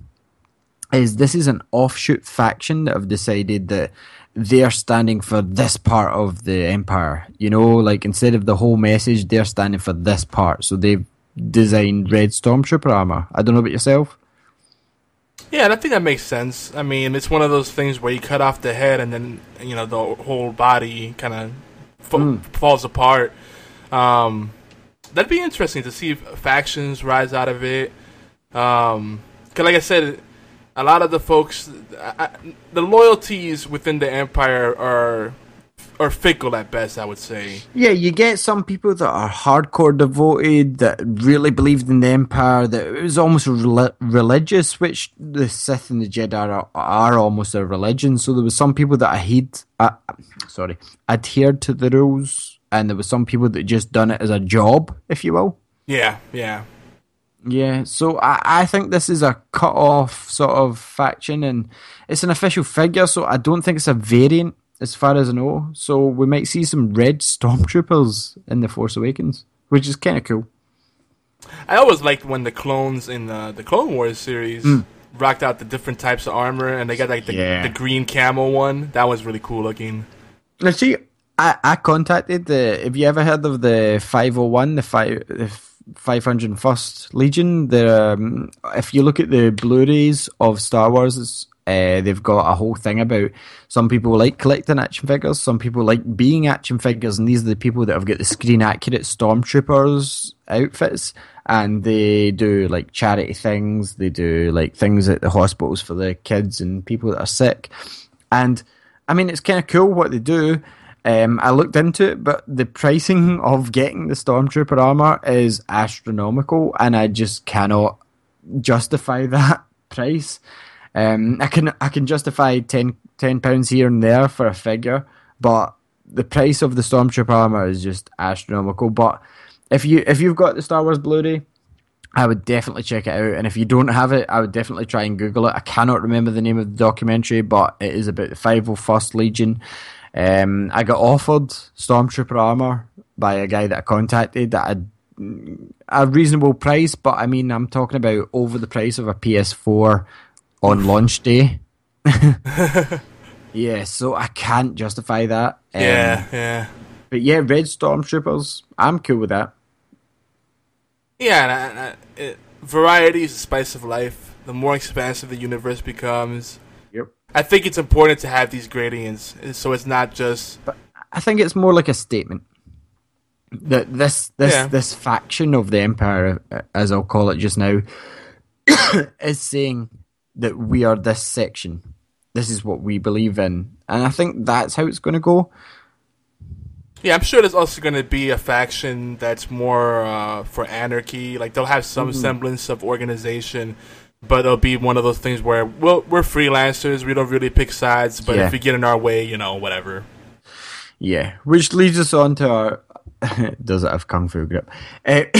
is this is an offshoot faction that have decided that they're standing for this part of the empire. You know, like instead of the whole message, they're standing for this part. So they've designed red stormtrooper armor. I don't know about yourself. Yeah, and I think that makes sense. I mean, it's one of those things where you cut off the head and then you know the whole body kind of fa- falls apart. Um, that'd be interesting to see if factions rise out of it. Um, cause like I said, a lot of the folks, I, the loyalties within the empire are are fickle at best. I would say. Yeah, you get some people that are hardcore devoted, that really believed in the Empire, that it was almost rel- religious, which the Sith and the Jedi are, are almost a religion. So there was some people that adhered, uh, sorry, adhered to the rules, and there was some people that just done it as a job, if you will. Yeah, yeah. Yeah, so I, I think this is a cut off sort of faction, and it's an official figure, so I don't think it's a variant as far as I know. So we might see some red stormtroopers in the Force Awakens, which is kind of cool. I always liked when the clones in the the Clone Wars series hmm. rocked out the different types of armor, and they got like the, Yeah. the green camel one. That was really cool looking. Now, see, I, I contacted the. Have you ever heard of the 501, the, five, the 501st Legion? The, um, if you look at the Blu rays of Star Wars, uh, they've got a whole thing about some people like collecting action figures, some people like being action figures, and these are the people that have got the screen accurate stormtroopers outfits. And they do like charity things, they do like things at the hospitals for the kids and people that are sick. And I mean, it's kind of cool what they do. Um, I looked into it, but the pricing of getting the Stormtrooper armor is astronomical, and I just cannot justify that price. Um, I can I can justify 10 pounds here and there for a figure, but the price of the Stormtrooper armor is just astronomical. But if you if you've got the Star Wars Blu-ray, I would definitely check it out. And if you don't have it, I would definitely try and Google it. I cannot remember the name of the documentary, but it is about the 501st Legion. Um, I got offered Stormtrooper armor by a guy that I contacted at a, a reasonable price, but I mean, I'm talking about over the price of a PS4 on launch day. yeah, so I can't justify that. Um, Yeah, yeah. But yeah, Red Stormtroopers, I'm cool with that. Yeah, and I, and I, it, variety is the spice of life. The more expansive the universe becomes. I think it's important to have these gradients, so it's not just But I think it's more like a statement that this this Yeah. this faction of the empire, uh, as I'll call it just now, is saying that we are this section. This is what we believe in, and I think that's how it's going to go. Yeah, I'm sure there's also going to be a faction that's more uh, for anarchy. Like they'll have some semblance of organization, but it'll be one of those things where well, we're freelancers. We don't really pick sides, but Yeah. if we get in our way, you know, whatever. Yeah, which leads us on to our. does it have kung fu grip? Uh,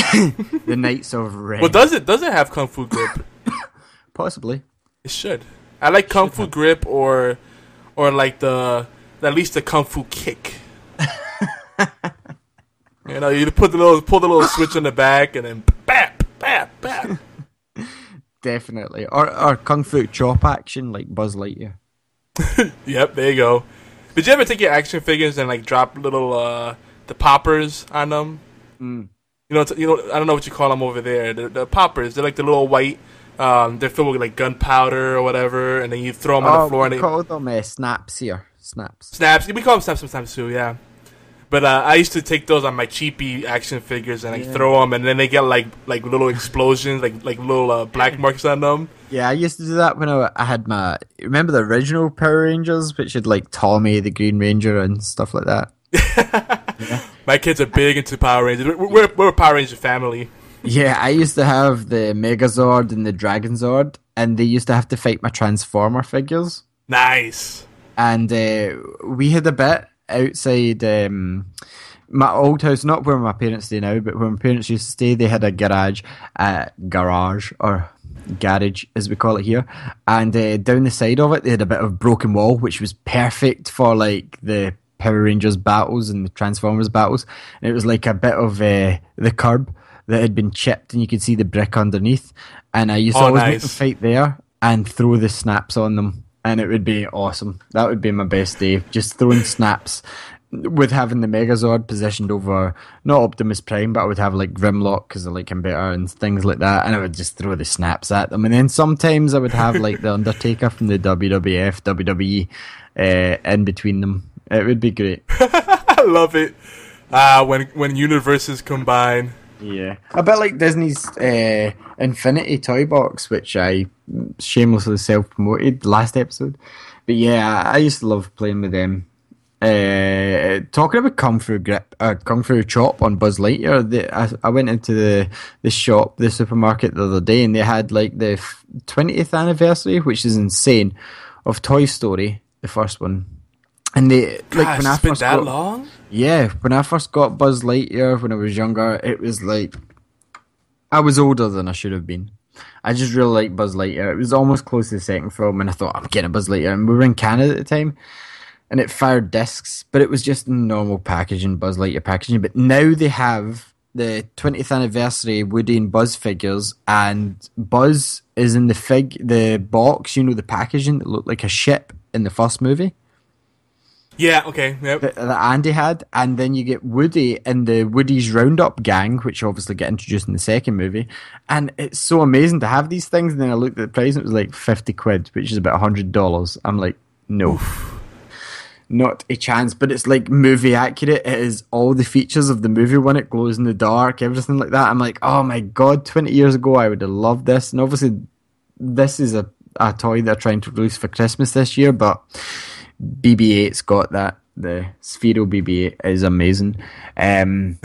the Knights of Ren. Well, does it does it have kung fu grip? Possibly. it should. I like kung fu grip or or like the at least the kung fu kick. you know, you put the little pull the little switch on the back and then bap bap bap. Definitely. Or or kung fu chop action like Buzz Lightyear. Yep, there you go. Did you ever take your action figures and like drop little uh the poppers on them? Mm. You know, it's- you know, I don't know what you call them over there. The, the poppers, they're like the little white. Um, they're filled with like gunpowder or whatever, and then you throw them on Oh, the floor and we they call them uh, snaps here. Snaps. snaps. We call them snaps sometimes too, yeah. But uh, I used to take those on my cheapy action figures and like Yeah. throw them, and then they get like like little explosions, like like little uh, black marks on them. Yeah, I used to do that when I, I had my. Remember the original Power Rangers, which had like Tommy the Green Ranger and stuff like that. My kids are big into Power Rangers. We're, we're, we're a Power Ranger family. Yeah, I used to have the Megazord and the Dragonzord, and they used to have to fight my Transformer figures. Nice. And uh, we had a bit outside um, my old house, not where my parents stay now, but where my parents used to stay. They had a garage, uh, garage or garage as we call it here, and uh, down the side of it they had a bit of broken wall, which was perfect for like the Power Rangers battles and the Transformers battles. And it was like a bit of uh, the curb that had been chipped, and you could see the brick underneath. And I used to Oh, always make them fight there and throw the snaps on them, and it would be awesome. That would be my best day, just throwing snaps. With having the Megazord positioned over not Optimus Prime, but I would have like Grimlock because I like him better and things like that, and I would just throw the snaps at them. And then sometimes I would have like the Undertaker from the WWF, WWE uh, in between them. It would be great. I love it. Ah, when when universes combine. Yeah, a bit like Disney's uh, Infinity Toy Box, which I shamelessly self promoted last episode. But yeah, I used to love playing with them. Uh, talking about Kung Fu Grip, uh, Kung Fu Chop on Buzz Lightyear, the, I, I went into the, the shop, the supermarket the other day, and they had like the f- 20th anniversary, which is insane, of Toy Story, the first one. And they like Gosh, when I it's been first that got, long. yeah, when I first got Buzz Lightyear when I was younger, it was like I was older than I should have been. I just really liked Buzz Lightyear. It was almost close to the second film, and I thought I'm getting a Buzz Lightyear. And we were in Canada at the time, and it fired discs, but it was just normal packaging, Buzz Lightyear packaging. But now they have the 20th anniversary Woody and Buzz figures, and Buzz is in the fig, the box, you know, the packaging that looked like a ship in the first movie Yeah. Okay. Yep. that, that Andy had, and then you get Woody in the Woody's Roundup gang, which obviously get introduced in the second movie, and it's so amazing to have these things. And then I looked at the price, and it was like fifty quid, which is about hundred dollars. I'm like, no, not a chance. But it's like movie accurate. It is all the features of the movie when it glows in the dark, everything like that. I'm like, oh my god, twenty years ago I would have loved this, and obviously this is a a toy they're trying to release for Christmas this year, but. BB-8's got that. The Sphero BB-8 is amazing. Um,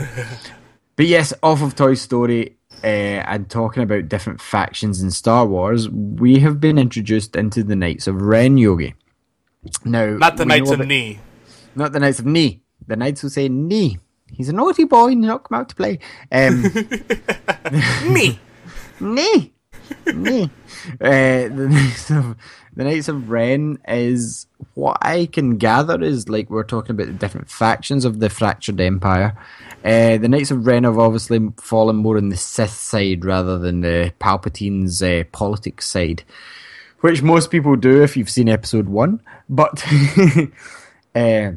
but yes, off of Toy Story uh, and talking about different factions in Star Wars, we have been introduced into the Knights of Ren Yogi. Now, Not the Knights of Knee. Not the Knights of Knee. The Knights who say knee. He's a naughty boy, not come out to play. Um, Me. Nee, nee. Uh, the Knights of the Knights of Ren is what I can gather is like we're talking about the different factions of the fractured empire. Uh, the Knights of Ren have obviously fallen more on the Sith side rather than the Palpatine's uh, politics side, which most people do if you've seen Episode One. But uh,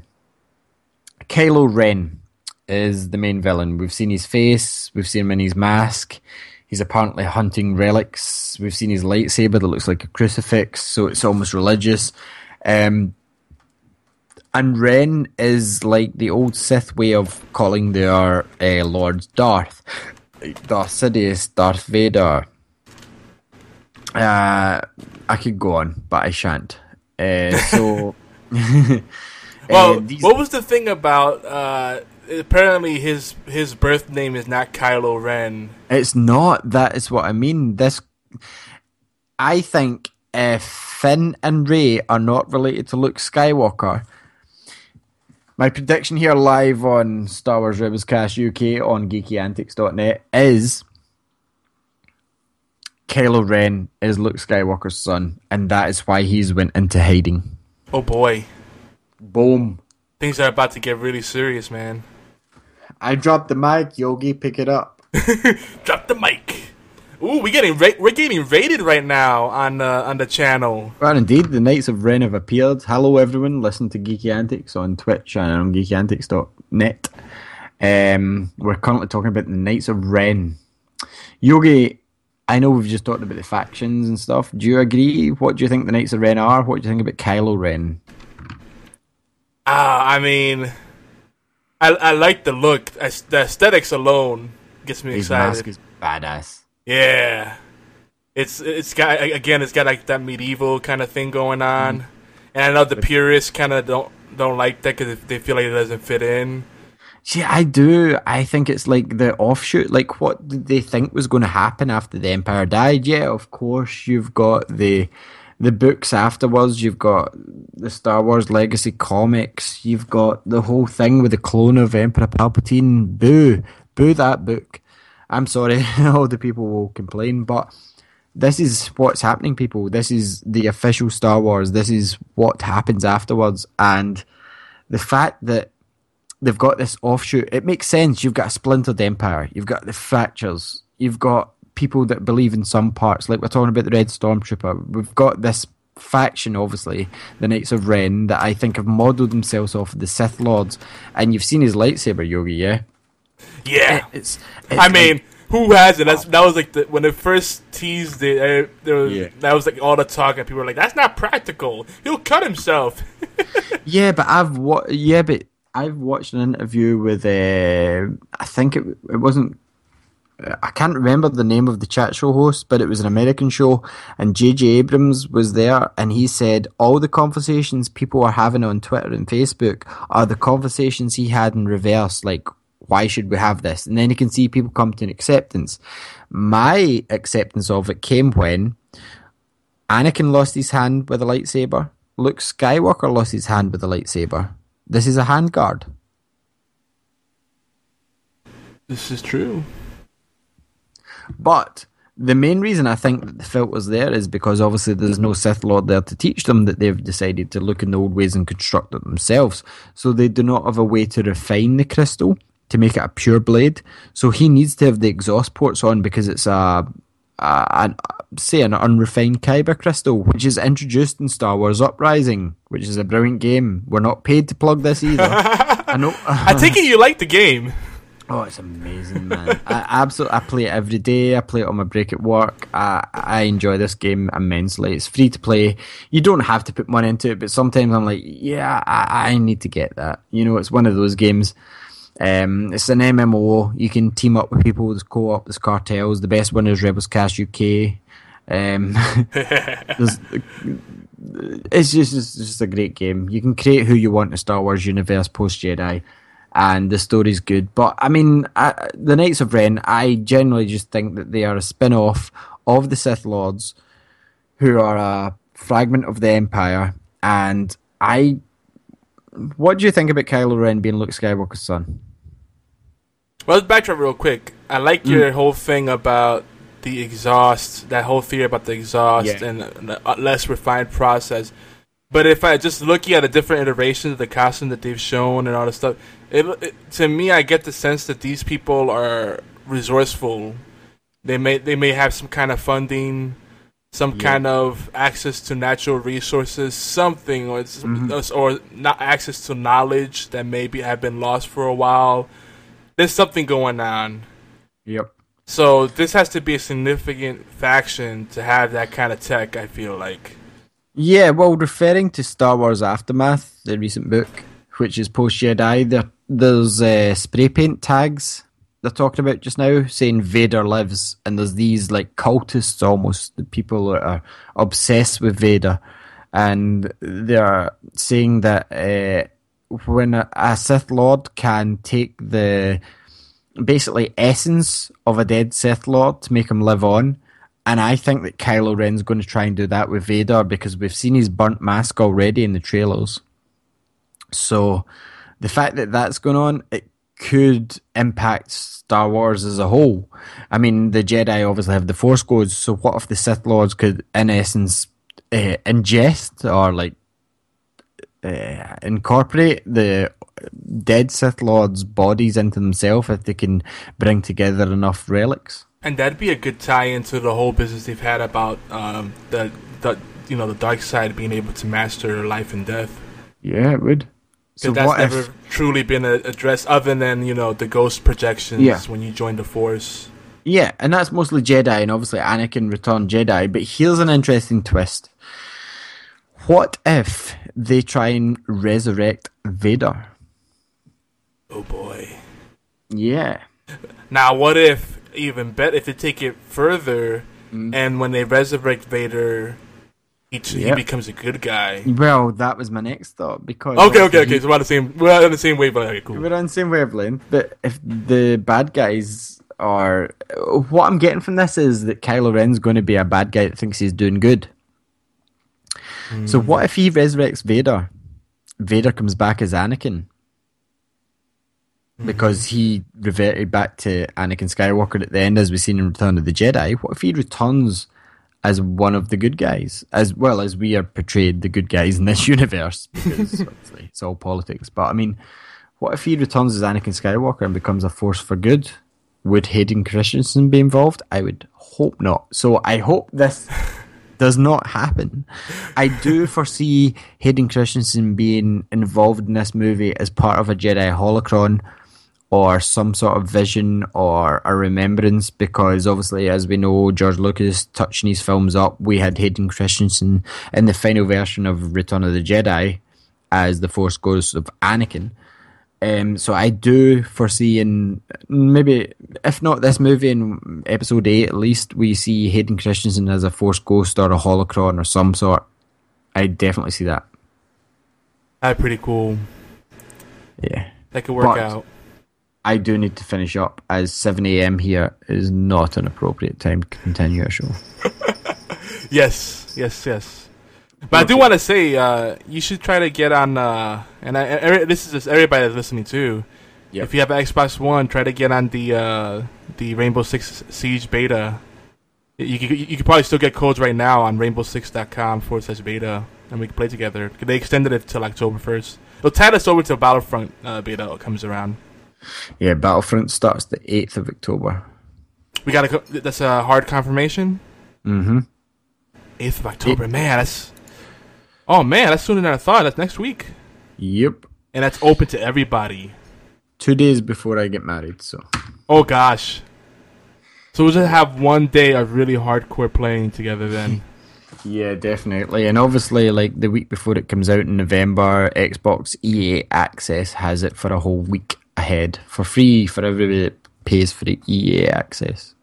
Kylo Ren is the main villain. We've seen his face, we've seen him in his mask. He's apparently hunting relics. We've seen his lightsaber that looks like a crucifix, so it's almost religious. Um, and Ren is like the old Sith way of calling their uh, lords Darth. Darth Sidious, Darth Vader. Uh, I could go on, but I shan't. Uh, so. Well, uh, these- what was the thing about? Uh, apparently, his his birth name is not Kylo Ren. It's not. That is what I mean. This, I think, if Finn and Rey are not related to Luke Skywalker, my prediction here live on Star Wars Rebels Cast UK on geekyantics.net is Kylo Ren is Luke Skywalker's son, and that is why he's went into hiding. Oh boy, Boom. things are about to get really serious, man. I dropped the mic, Yogi. Pick it up. Drop the mic. Ooh, we getting ra- we're getting rated right now on uh, on the channel. Well, indeed, the Knights of Ren have appeared. Hello, everyone. Listen to Geeky Antics on Twitch and on geekyantics.net. Um, we're currently talking about the Knights of Ren. Yogi, I know we've just talked about the factions and stuff. Do you agree? What do you think the Knights of Ren are? What do you think about Kylo Ren? Ah, I mean, I I like the look. As- The aesthetics alone gets me His excited. mask is badass. Yeah, it's it's got again. It's got like that medieval kind of thing going on, mm-hmm. and I know the purists kind of don't don't like that because they feel like it doesn't fit in. See, I do. I think it's like the offshoot. Like, what did they think was going to happen after the Empire died? Yeah, of course, you've got the the books afterwards. You've got the Star Wars Legacy comics. You've got the whole thing with the clone of Emperor Palpatine. Boo, boo that book. I'm sorry, all the people will complain, but this is what's happening, people. This is the official Star Wars. This is what happens afterwards, and the fact that they've got this offshoot. It makes sense. You've got a splintered empire. You've got the fractures. You've got people that believe in some parts. Like we're talking about the Red Stormtrooper. We've got this faction, obviously, the Knights of Ren, that I think have modelled themselves off of the Sith Lords. And you've seen his lightsaber, Yogi, yeah? Yeah, It's. it's I mean, who has it? That's, that was like the, when they first teased it. Uh, there was, Yeah. That was like all the talk, and people were like, "That's not practical. He'll cut himself." Yeah, but I've wa- yeah, but I've watched an interview with uh, I think it it wasn't I can't remember the name of the chat show host, but it was an American show, and J.J. Abrams was there, and he said all the conversations people are having on Twitter and Facebook are the conversations he had in reverse, like why should we have this? And then you can see people come to an acceptance. My acceptance of it came when Anakin lost his hand with a lightsaber. Luke Skywalker lost his hand with a lightsaber. This is a handguard. This is true. But the main reason I think that the filter's there is because obviously there's no Sith Lord there to teach them that they've decided to look in the old ways and construct it themselves. So they do not have a way to refine the crystal to make it a pure blade. So he needs to have the exhaust ports on because it's a, a an, say an unrefined kyber crystal, which is introduced in Star Wars Uprising, which is a brilliant game. We're not paid to plug this either. I know. I take it you like the game. Oh, it's amazing, man! I absolutely, I play it every day. I play it on my break at work. I I enjoy this game immensely. It's free to play. You don't have to put money into it, but sometimes I'm like, yeah, I, I need to get that. You know, it's one of those games. Um, it's an MMO. You can team up with people. There's co-op. There's cartels. The best one is Rebels Cast UK. Um, it's just it's just a great game. You can create who you want in Star Wars universe post Jedi, and the story's good. But I mean, I, the Knights of Ren, I generally just think that they are a spin-off of the Sith Lords, who are a fragment of the Empire. And I, what do you think about Kylo Ren being Luke Skywalker's son? Well, let's backtrack real quick. I like your mm. whole thing about the exhaust, that whole theory about the exhaust Yeah. and a uh, less refined process. But if I just looking at the different iterations of the costume that they've shown and all this stuff, it, it to me I get the sense that these people are resourceful. They may they may have some kind of funding, some Yeah. kind of access to natural resources, something or Mhm. or not access to knowledge that maybe have been lost for a while. There's something going on. Yep. So this has to be a significant faction to have that kind of tech. I feel like. Yeah, well, referring to Star Wars Aftermath, the recent book, which is post Jedi, there, there's uh, spray paint tags they're talking about just now saying Vader lives, and there's these like cultists almost, the people that are obsessed with Vader, and they're saying that uh, when a, a Sith Lord can take the basically essence of a dead Sith Lord to make him live on. And I think that Kylo Ren's going to try and do that with Vader because we've seen his burnt mask already in the trailers. So the fact that that's going on, it could impact Star Wars as a whole. I mean, the Jedi obviously have the Force codes, so what if the Sith Lords could, in essence, uh, ingest or like uh, incorporate the dead Sith Lords' bodies into themselves if they can bring together enough relics? And that'd be a good tie into the whole business they've had about um, the the you know the dark side being able to master life and death. Yeah, it would. So that's never truly been addressed, other than you know the ghost projections Yeah. when you join the Force. Yeah, and that's mostly Jedi, and obviously Anakin returned Jedi. But here's an interesting twist. What if they try and resurrect Vader? Oh boy! Yeah. Now what if even better if they take it further, Mm. and when they resurrect Vader, he, Yep. becomes a good guy. Well, that was my next thought because Okay, okay, okay. he- So we're on the same we're on the same wavelength. Okay, cool. We're on the same wavelength, but if the bad guys are, what I'm getting from this is that Kylo Ren's going to be a bad guy that thinks he's doing good. So hmm. what if he resurrects Vader? Vader comes back as Anakin hmm. because he reverted back to Anakin Skywalker at the end, as we've seen in Return of the Jedi. What if he returns as one of the good guys, as well as we are portrayed the good guys in this universe? Because obviously it's all politics. But I mean, what if he returns as Anakin Skywalker and becomes a force for good? Would Hayden Christensen be involved? I would hope not. So I hope this does not happen. I do foresee Hayden Christensen being involved in this movie as part of a Jedi holocron or some sort of vision or a remembrance because obviously as we know George Lucas touching his films up we had Hayden Christensen in the final version of Return of the Jedi as the Force Ghost of Anakin um, so I do foresee in maybe if not this movie in episode 8 at least we see Hayden Christensen as a Force Ghost or a holocron or some sort I definitely see that That's pretty cool. yeah That could work But- out. I do need to finish up as 7 a.m. here is not an appropriate time to continue a show. Yes, yes, yes. But I do want to say uh, you should try to get on. Uh, and I, every, this is just everybody that's listening too. Yep. If you have an Xbox One, try to get on the uh, the Rainbow Six Siege beta. You could, you can probably still get codes right now on rainbow6.com forward slash beta, and we can play together. They extended it till October first. They'll tide us over to Battlefront uh, beta comes around. Yeah, Battlefront starts the 8th of October. We got a that's a hard confirmation. Mm-hmm. Eighth of October, man. That's oh man, that's sooner than I thought. That's next week. Yep. and that's open to everybody. Two days before I get married, so. Oh gosh. So we'll just have one day of really hardcore playing together then. Yeah, definitely. And obviously, like the week before it comes out in November, Xbox EA Access has it for a whole week ahead for free for everybody that pays for the EA Access.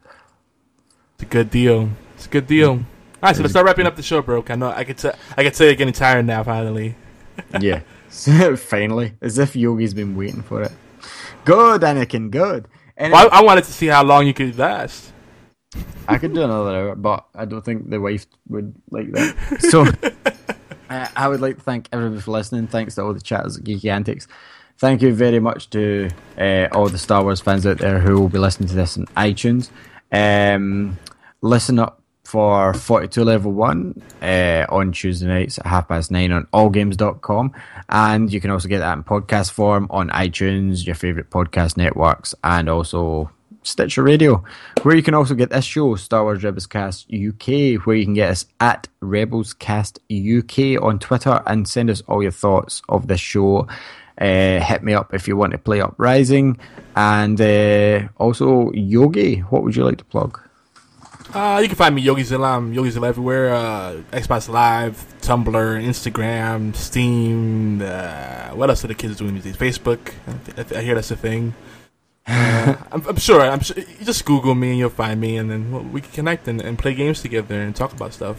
It's a good deal. It's a good deal. All right, so let's start wrapping up the show, bro. I know I could. T- I could say you're getting tired now. Finally. yeah. Finally. As if Yogi's been waiting for it. Good, Anakin, good. Anyway, Well, I, I wanted to see how long you could last. I could do another hour, but I don't think the wife would like that. So, uh, I would like to thank everybody for listening. Thanks to all the chatters at Geeky Antics. Thank you very much to uh, all the Star Wars fans out there who will be listening to this on iTunes. Um, listen up for 42 level 1 uh, on Tuesday nights at half past 9 on allgames.com. And you can also get that in podcast form on iTunes, your favorite podcast networks, and also Stitcher Radio, where you can also get this show, Star Wars Rebels Cast UK, where you can get us at Rebels Cast UK on Twitter and send us all your thoughts of this show. Uh, hit me up if you want to play Uprising. And uh, also, Yogi, what would you like to plug? Uh, you can find me Yogi Zilam, Yogi Zilam everywhere. Uh, Xbox Live, Tumblr, Instagram, Steam. Uh, what else are the kids doing these days? Facebook. I, th- I hear that's a thing. Uh, I'm, I'm, sure. I'm sure. You just Google me and you'll find me, and then we can connect and, and play games together and talk about stuff.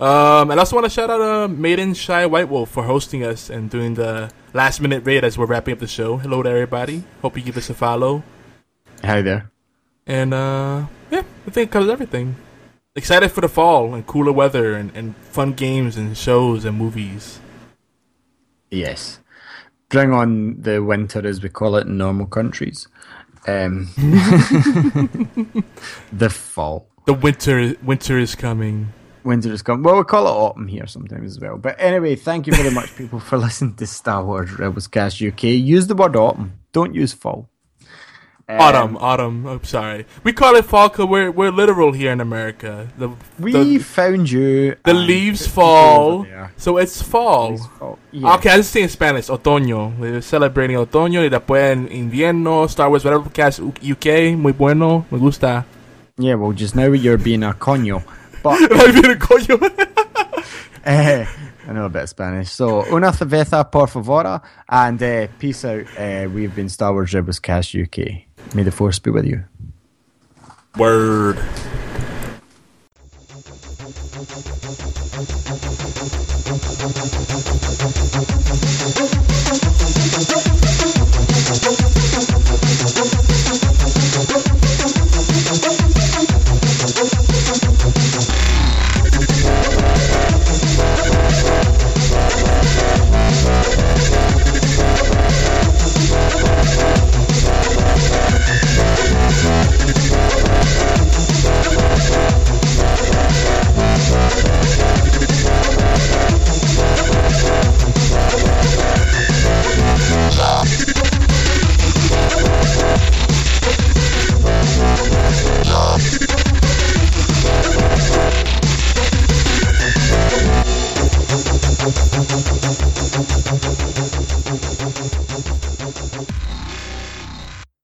Um, and I also want to shout out uh, Maiden Shy White Wolf for hosting us and doing the last minute raid as we're wrapping up the show. Hello to everybody. Hope you give us a follow. Hi there. And uh, yeah, I think it covers everything. Excited for the fall and cooler weather and, and fun games and shows and movies. Yes. Bring on the winter, as we call it in normal countries. Um, the fall. The winter winter is coming. Winter is coming. Well, we call it autumn here sometimes as well. But anyway, thank you very much, people, for listening to Star Wars Rebels Cast UK. Use the word autumn. Don't use fall. Um, autumn, autumn. I'm sorry. We call it fall because we're we're literal here in America. The we the, found you. The leaves fall, so it's fall. fall. Yeah. Okay, I just say in Spanish. Otoño. We're celebrating otoño y después en invierno. Star Wars Rebels Cast UK. Muy bueno. Me gusta. Yeah, well, just now you're being a coño. But I being a coño. uh, I know a bit of Spanish. So, una cerveza, por favor, and uh, peace out. Uh, we've been Star Wars Rebels Cast UK. May the Force be with you. Word.